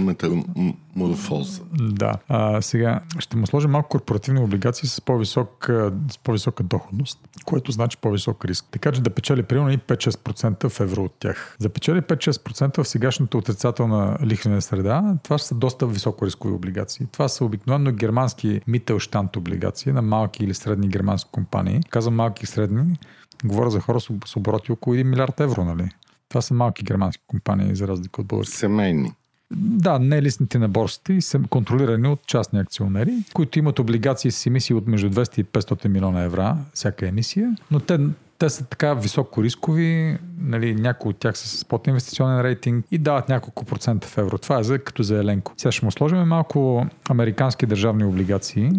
метаморфоза. Да. А, сега ще му сложим малко корпоративни облигации с, по-висок, с по-висока доходност, което значи по-висок риск. Така че да печели примерно и 5-6% в евро от тях. За печели 5-6% в сегашната отрицателна лихвена среда, това са доста високо рискови облигации. Това са обикновено германски Mittelstand облигации на малки или средни германски компании. Казвам малки и средни, говоря за хора с обороти около 1 милиард евро, нали? Това са малки германски компании, за разлика от български. Семейни. Да, не листните на борсите са контролирани от частни акционери, които имат облигации с емисии от между 200 и 500 милиона евро всяка емисия, но те, те са така високо рискови, нали, някои от тях са с под инвестиционен рейтинг и дават няколко процента в евро. Това е за, като за Еленко. Сега ще му сложим малко американски държавни облигации,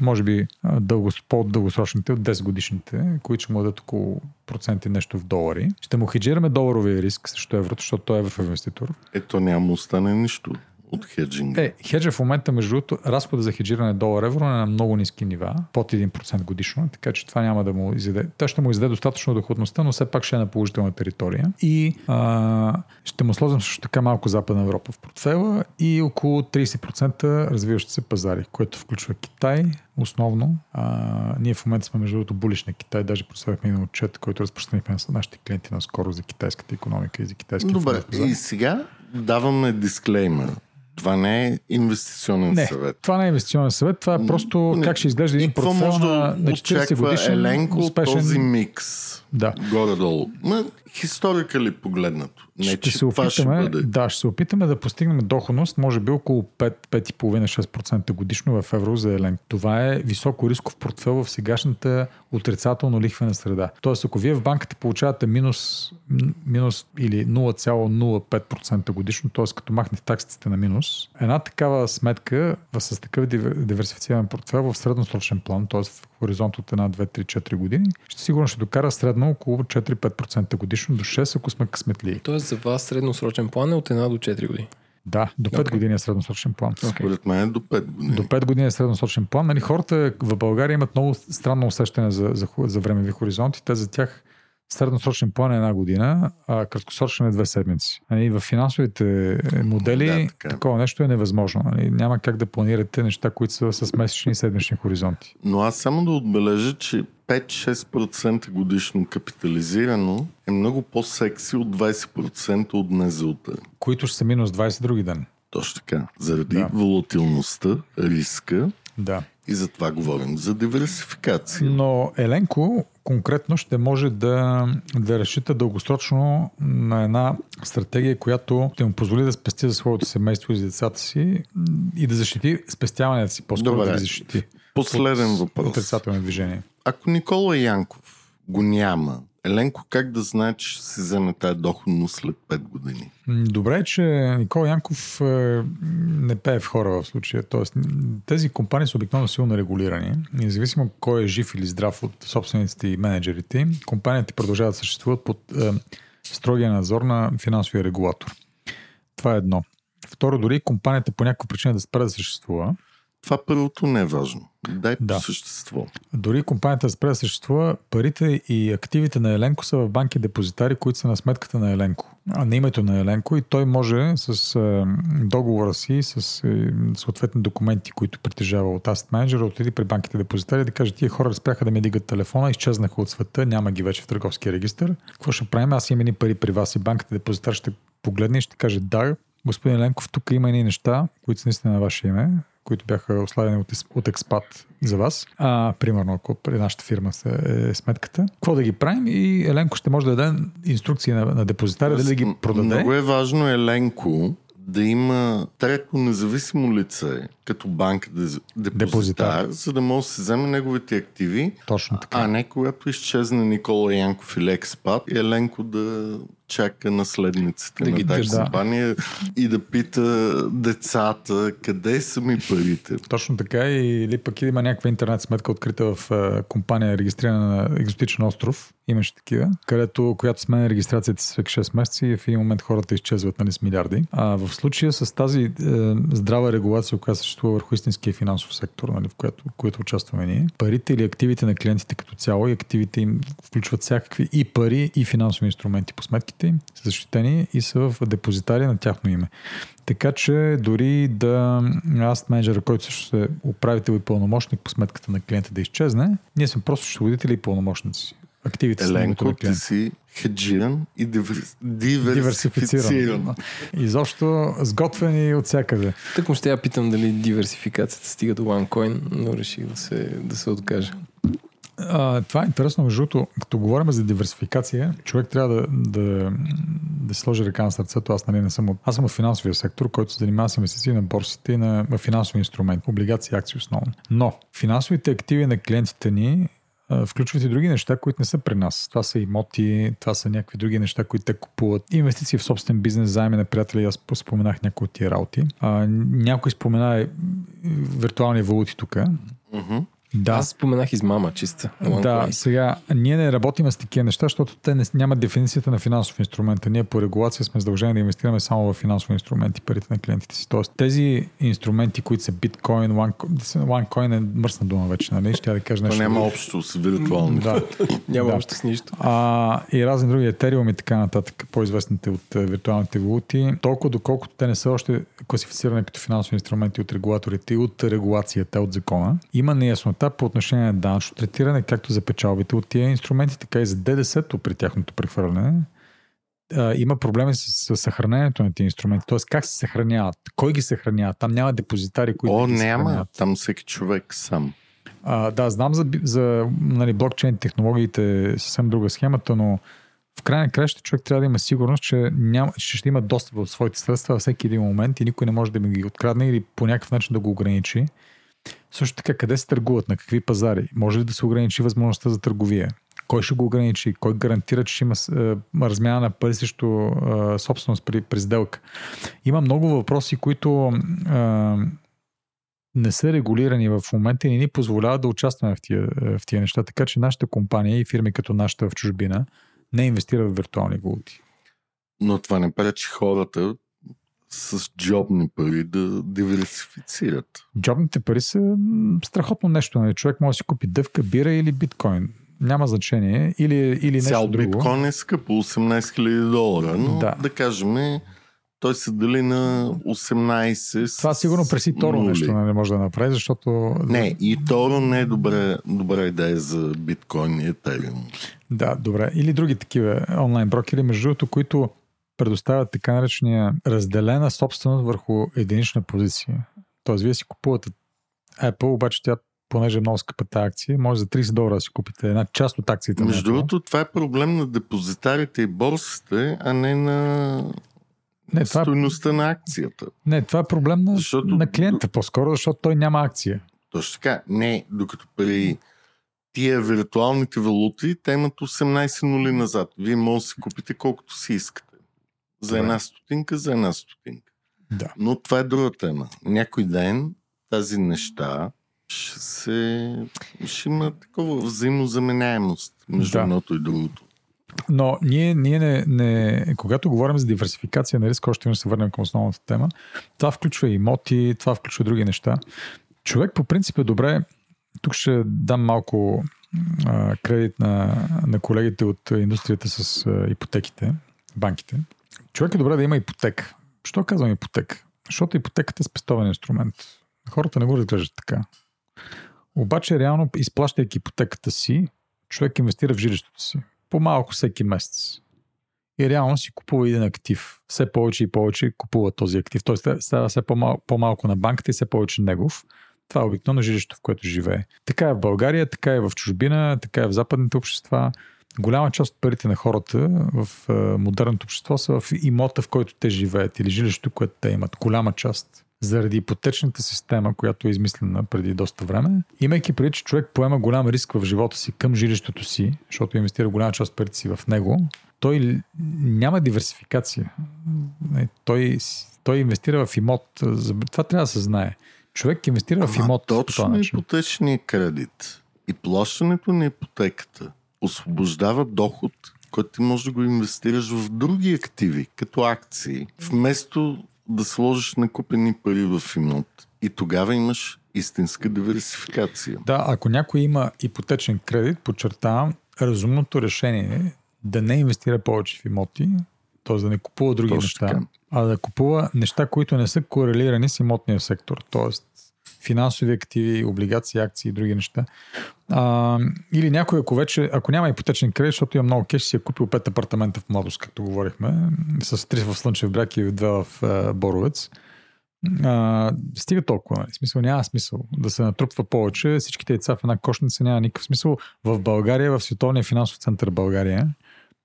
може би дълго, по-дългосрочните от 10 годишните, които ще му дадат около проценти нещо в долари. Ще му хеджираме доларовия риск срещу еврото, защото той е евроинвеститор. Ето няма остане нищо от хеджинга. Е, хеджа в момента, между другото, разхода за хеджиране долар-евро е на много ниски нива, под 1% годишно, така че това няма да му изяде. Той ще му изяде достатъчно доходността, но все пак ще е на положителна територия. И а, ще му сложим също така малко Западна Европа в портфела и около 30% развиващи се пазари, което включва Китай, основно. А, ние в момента сме между другото булиш на Китай, даже представихме един отчет, който разпространихме на нашите клиенти наскоро за китайската економика и за китайския Добре, и сега даваме дисклеймер. Това не е инвестиционен Не, съвет. това не е инвестиционен съвет, това е просто Не. как ще изглежда един портфел може да на 40 очаква годишен Еленко успешен... този микс? Да. Горе-долу. Ма, историка ли погледнато? Не, ще че се ще опитаме, бъде. да, ще се опитаме да постигнем доходност, може би около 5-5,5-6% годишно в евро за Елен. Това е високо рисков портфел в сегашната отрицателно лихвена среда. Тоест, ако вие в банката получавате минус, минус или 0,05% годишно, т.е. като махнете таксите на минус, една такава сметка с такъв дивер- диверсифициран портфел в средносрочен план, т.е. в хоризонт от 1, 2, 3, 4 години, ще сигурно ще докара средно около 4-5% годишно до 6, ако сме късметли. Тоест за вас средносрочен план е от 1 до 4 години. Да, до 5 Окей. години е средносрочен план. Според мен е до 5 години. До 5 години е средносрочен план. Нали, хората в България имат много странно усещане за, за, за времеви хоризонти. Те за тях средносрочен план е една година, а краткосрочен е две седмици. Нали, в финансовите модели Да, така такова нещо е невъзможно. Нали, няма как да планирате неща, които са с месечни и седмични хоризонти. Но аз само да отбележа, че 5-6% годишно капитализирано е много по-секси от 20% от НЗОТ. Които ще са минус 20 други ден. Точно така. Заради Да. волатилността, риска Да. И за това говорим за диверсификация. Но Еленко конкретно ще може да, да разчита дългосрочно на една стратегия, която ще му позволи да спести за своето семейство и за децата си и да защити спестяванията си, по-скоро Добре. да ги защити. Последен въпрос. Отрицателни движения. Ако Никола Янков го няма, Еленко как да знае, че си вземе тази доходност след 5 години? Добре че Никола Янков е, не пее в хора в случая. Тоест, тези компании са обикновено силно регулирани. Независимо кой е жив или здрав от собствениците и менеджерите, им, компаниите продължават да съществуват под е, строгия надзор на финансовия регулатор. Това е едно. Второ, дори компанията по някаква причина да спре да съществува, това първото не е важно. Дай Да. по същество. Дори компанията спре да съществува, парите и активите на Еленко са в банки депозитари, които са на сметката на Еленко. А на името на Еленко и той може с а, договора си, с а, съответни документи, които притежава от Asset Manager, отиде при банките депозитари да каже, тия хора спряха да ми дигат телефона, изчезнаха от света, няма ги вече в търговския регистр. Какво ще правим? Аз имам пари при вас и банката депозитар ще погледне и ще каже, да, господин Еленков, тук има едни неща, които са наистина на ваше име, които бяха осладени от, от експат за вас. А, примерно, ако при нашата фирма е сметката. Какво да ги правим? И Еленко ще може да даде инструкции на, на депозитаря дали да ги продаде. Много е важно Еленко да има трето независимо лице, като банка депозитар, Депозитар. за да може да се вземе неговите активи, Точно така. а не когато изчезне Никола Янков или Експат, и Еленко да чака наследниците Да на държа. компания и да пита децата къде са ми парите. Точно така и или пък има някаква интернет сметка открита в а, компания регистрирана на екзотичен остров, имаше такива, където, която сменя регистрацията си всеки 6 месеца и в един момент хората изчезват нали, с милиарди. А в случая с тази е, здрава регулация, която съществува върху истинския финансов сектор, нали, в която, в която участваме ние, парите или активите на клиентите като цяло и активите им включват всякакви и пари, и финансови инструменти по сметките им, са защитени и са в депозитари на тяхно име. Така че дори да аз менеджера, който също е управител и пълномощник по сметката на клиента да изчезне, ние сме просто счетоводители и пълномощници. Активите на Еленко, на ти клиента. си хеджиран и дивер... Диверсифициран. диверсифициран. Изобщо сготвени от всякъде. Тък му ще я питам дали диверсификацията стига до OneCoin, но реших да се, да се откажа. А, това е интересно, между другото, като говорим за диверсификация, човек трябва да, да, да си сложи ръка на сърцето. Аз, нали, не съм от, аз съм от финансовия сектор, който се занимава с инвестиции на борсите и на финансови инструменти, облигации, акции основно. Но финансовите активи на клиентите ни включват и други неща, които не са при нас. Това са имоти, това са някакви други неща, които те купуват. Инвестиции в собствен бизнес, заеми на приятели, аз споменах някои от тия работи. А, някой спомена виртуални валути тук. Мгм. Да. Аз споменах измама чиста. Да, OneCoin. сега... ние не работим с такива неща, защото те не, нямат дефиницията на финансов инструмент. Ние по регулация сме задължени да инвестираме само в финансови инструменти, парите на клиентите си. Тоест тези инструменти, които са биткоин, OneCoin, OneCoin е мръсна дума вече, нали? Ще я да кажа нещо. няма друго. общо с виртуални. Да. Няма Да. общо с нищо. А, и разни други Ethereum и така нататък, по-известните от е, виртуалните валути, толкова доколкото те не са още класифицирани като финансови инструменти от регулаторите и от регулацията, от закона, има неяснота по отношение на данъчно третиране, както за печалбите от тия инструменти, така и за ДДС-то при тяхното прехвърляне. Има проблеми с, с съхранението на тези инструменти, т.е. как се съхраняват, кой ги съхранява, там няма депозитари, които О, ги няма. съхраняват. Там всеки човек сам. А, да, знам за, за нали, блокчейн технологиите съвсем друга схемата, но в край на краща човек трябва да има сигурност, че, няма, че ще има достъп до своите средства във всеки един момент и никой не може да ми ги открадне или по някакъв начин да го ограничи. Също така, къде се търгуват, на какви пазари? Може ли да се ограничи възможността за търговия? Кой ще го ограничи? Кой гарантира, че ще има е, размяна на пари срещу е, собственост при, при сделка? Има много въпроси, които е, не са регулирани в момента и не ни позволяват да участваме в тия, в тия неща. Така че нашата компания и фирми като нашата в чужбина не инвестират в виртуални валути. Но това не пречи хората с джобни пари да диверсифицират. Джобните пари са страхотно нещо. Нали? Човек може да си купи дъвка, бира или биткоин. Няма значение. Или, или нещо Цял друго. биткоин е скъпо, 18 000 долара, но Да. да, кажем, той се дели на 18 с Това сигурно преси Торо нещо нали, не може да направи, защото... Не, и Торо не е добре, добра идея за биткоин и етериум. Да, добре. Или други такива онлайн брокери, между другото, които предоставят така наречения разделена собственост върху единична позиция. Тоест, вие си купувате Apple, обаче тя, понеже е много скъпа тази акция, може за 30 долара да си купите една част от акциите. Между другото, това е проблем на депозитарите и борсите, а не на не, това, стоеността на акцията. не, това е проблем на, Защото- на клиента по-скоро, защото той няма акция. Точно така. Не, докато при тия виртуалните валути, те имат 18 нули назад. Вие може да си купите колкото си искате. За една стотинка, за една стотинка. Да. Но това е друга тема. Някой ден тази неща ще се... ще има такова взаимозаменяемост между Да. едното и другото. Но ние, ние не, не, когато говорим за диверсификация на риск, още ще се върнем към основната тема, това включва имоти, това включва други неща. човек по принцип е добре. Тук ще дам малко а, кредит на, на колегите от индустрията с а, ипотеките, банките. Човек е добре да има ипотека. Що казвам ипотека? Защото ипотеката е спестовен инструмент. Хората не го разглеждат така. Обаче, реално, изплащайки ипотеката си, човек инвестира в жилището си. По-малко всеки месец. И реално си купува един актив. Все повече и повече купува този актив. Тоест става все по-малко, по-малко на банката и все повече негов. Това е обикновено жилището, в което живее. Така е в България, така е в чужбина, така е в западните общества. Голяма част от парите на хората в модерното общество са в имота, в който те живеят или жилището, което те имат. Голяма част заради ипотечната система, която е измислена преди доста време, имайки преди, че човек поема голям риск в живота си към жилището си, защото инвестира голяма част от парите си в него, той няма диверсификация. Той, той инвестира в имот. Това трябва да се знае. Човек инвестира в имот. Точно ипотечния кредит и плащането на ипотеката освобождава доход, който ти можеш да го инвестираш в други активи, като акции, вместо да сложиш накупени пари в имот. И тогава имаш истинска диверсификация. Да, ако някой има ипотечен кредит, подчертавам, разумното решение е да не инвестира повече в имоти, т.е. да не купува други Точно неща, така. а да купува неща, които не са корелирани с имотния сектор, т.е. финансови активи, облигации, акции и други неща. А, или някой, ако вече, ако няма ипотечен кредит, защото има много кеш, си е купил пет апартамента в младост, както говорихме, с три в Слънчев бряг и две в е, Боровец. А, стига толкова, нали? Смисъл, няма смисъл да се натрупва повече. Всичките деца в една кошница няма никакъв смисъл. В България, в Световния финансов център България,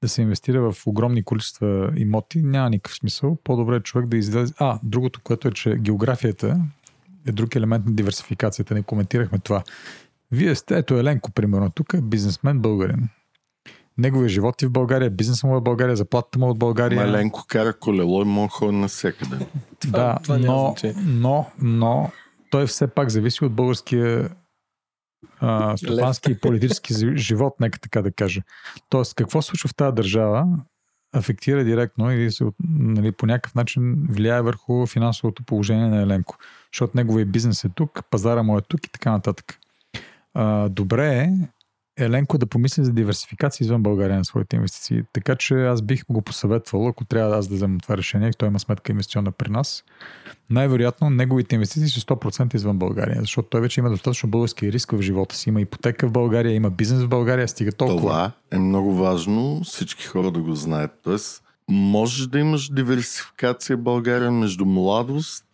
да се инвестира в огромни количества имоти, няма никакъв смисъл. По-добре е човек да излезе. А, другото, което е, че географията е друг елемент на диверсификацията. Не коментирахме това. Вие сте, ето Еленко, примерно, тук е бизнесмен българин. Неговия живот е в България, бизнесът му е в България, заплатата му е от България. Еленко кара колело и може ходи навсекъде. Да, това но, но, но той все пак зависи от българския а, стопански и политически живот, нека така да кажа. Тоест, какво случва в тази държава, афектира директно или се, нали, по някакъв начин влияе върху финансовото положение на Еленко. Защото неговия бизнес е тук, пазара му е тук и така нататък. А, добре е Еленко да помисли за диверсификация извън България на своите инвестиции. Така че аз бих го посъветвал, ако трябва да аз да взема това решение, той има сметка инвестиционна при нас, най-вероятно неговите инвестиции са 100% извън България, защото той вече има достатъчно български риск в живота си. Има ипотека в България, има бизнес в България, стига толкова. Това е много важно всички хора да го знаят. Тоест, можеш да имаш диверсификация в България между младост,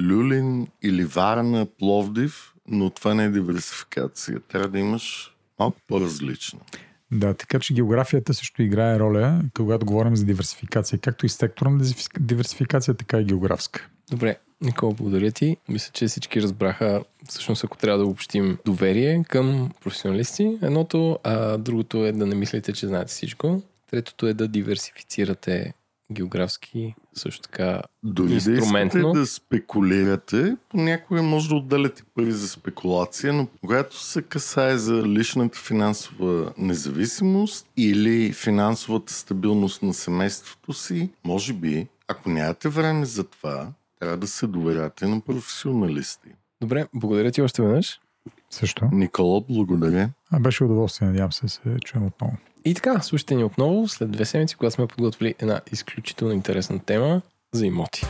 Люлин или Варна, Пловдив, но това не е диверсификация. Трябва да имаш малко по-различно. Да, така че географията също играе роля, когато говорим за диверсификация, както и секторна диверсификация, така и географска. Добре, Никола, благодаря ти. Мисля, че всички разбраха, всъщност, ако трябва да общим доверие към професионалисти, едното, а другото е да не мислите, че знаете всичко. Третото е да диверсифицирате географски, също така Дори инструментно. да да спекулирате, понякога може да отделяте пари за спекулация, но когато се касае за личната финансова независимост или финансовата стабилност на семейството си, може би, ако нямате време за това, трябва да се доверяте на професионалисти. Добре, благодаря ти още веднъж. Също. Никола, благодаря. А беше удоволствие, надявам се, се чуем отново. И така, слушайте ни отново след две седмици, когато сме подготвили една изключително интересна тема за имоти.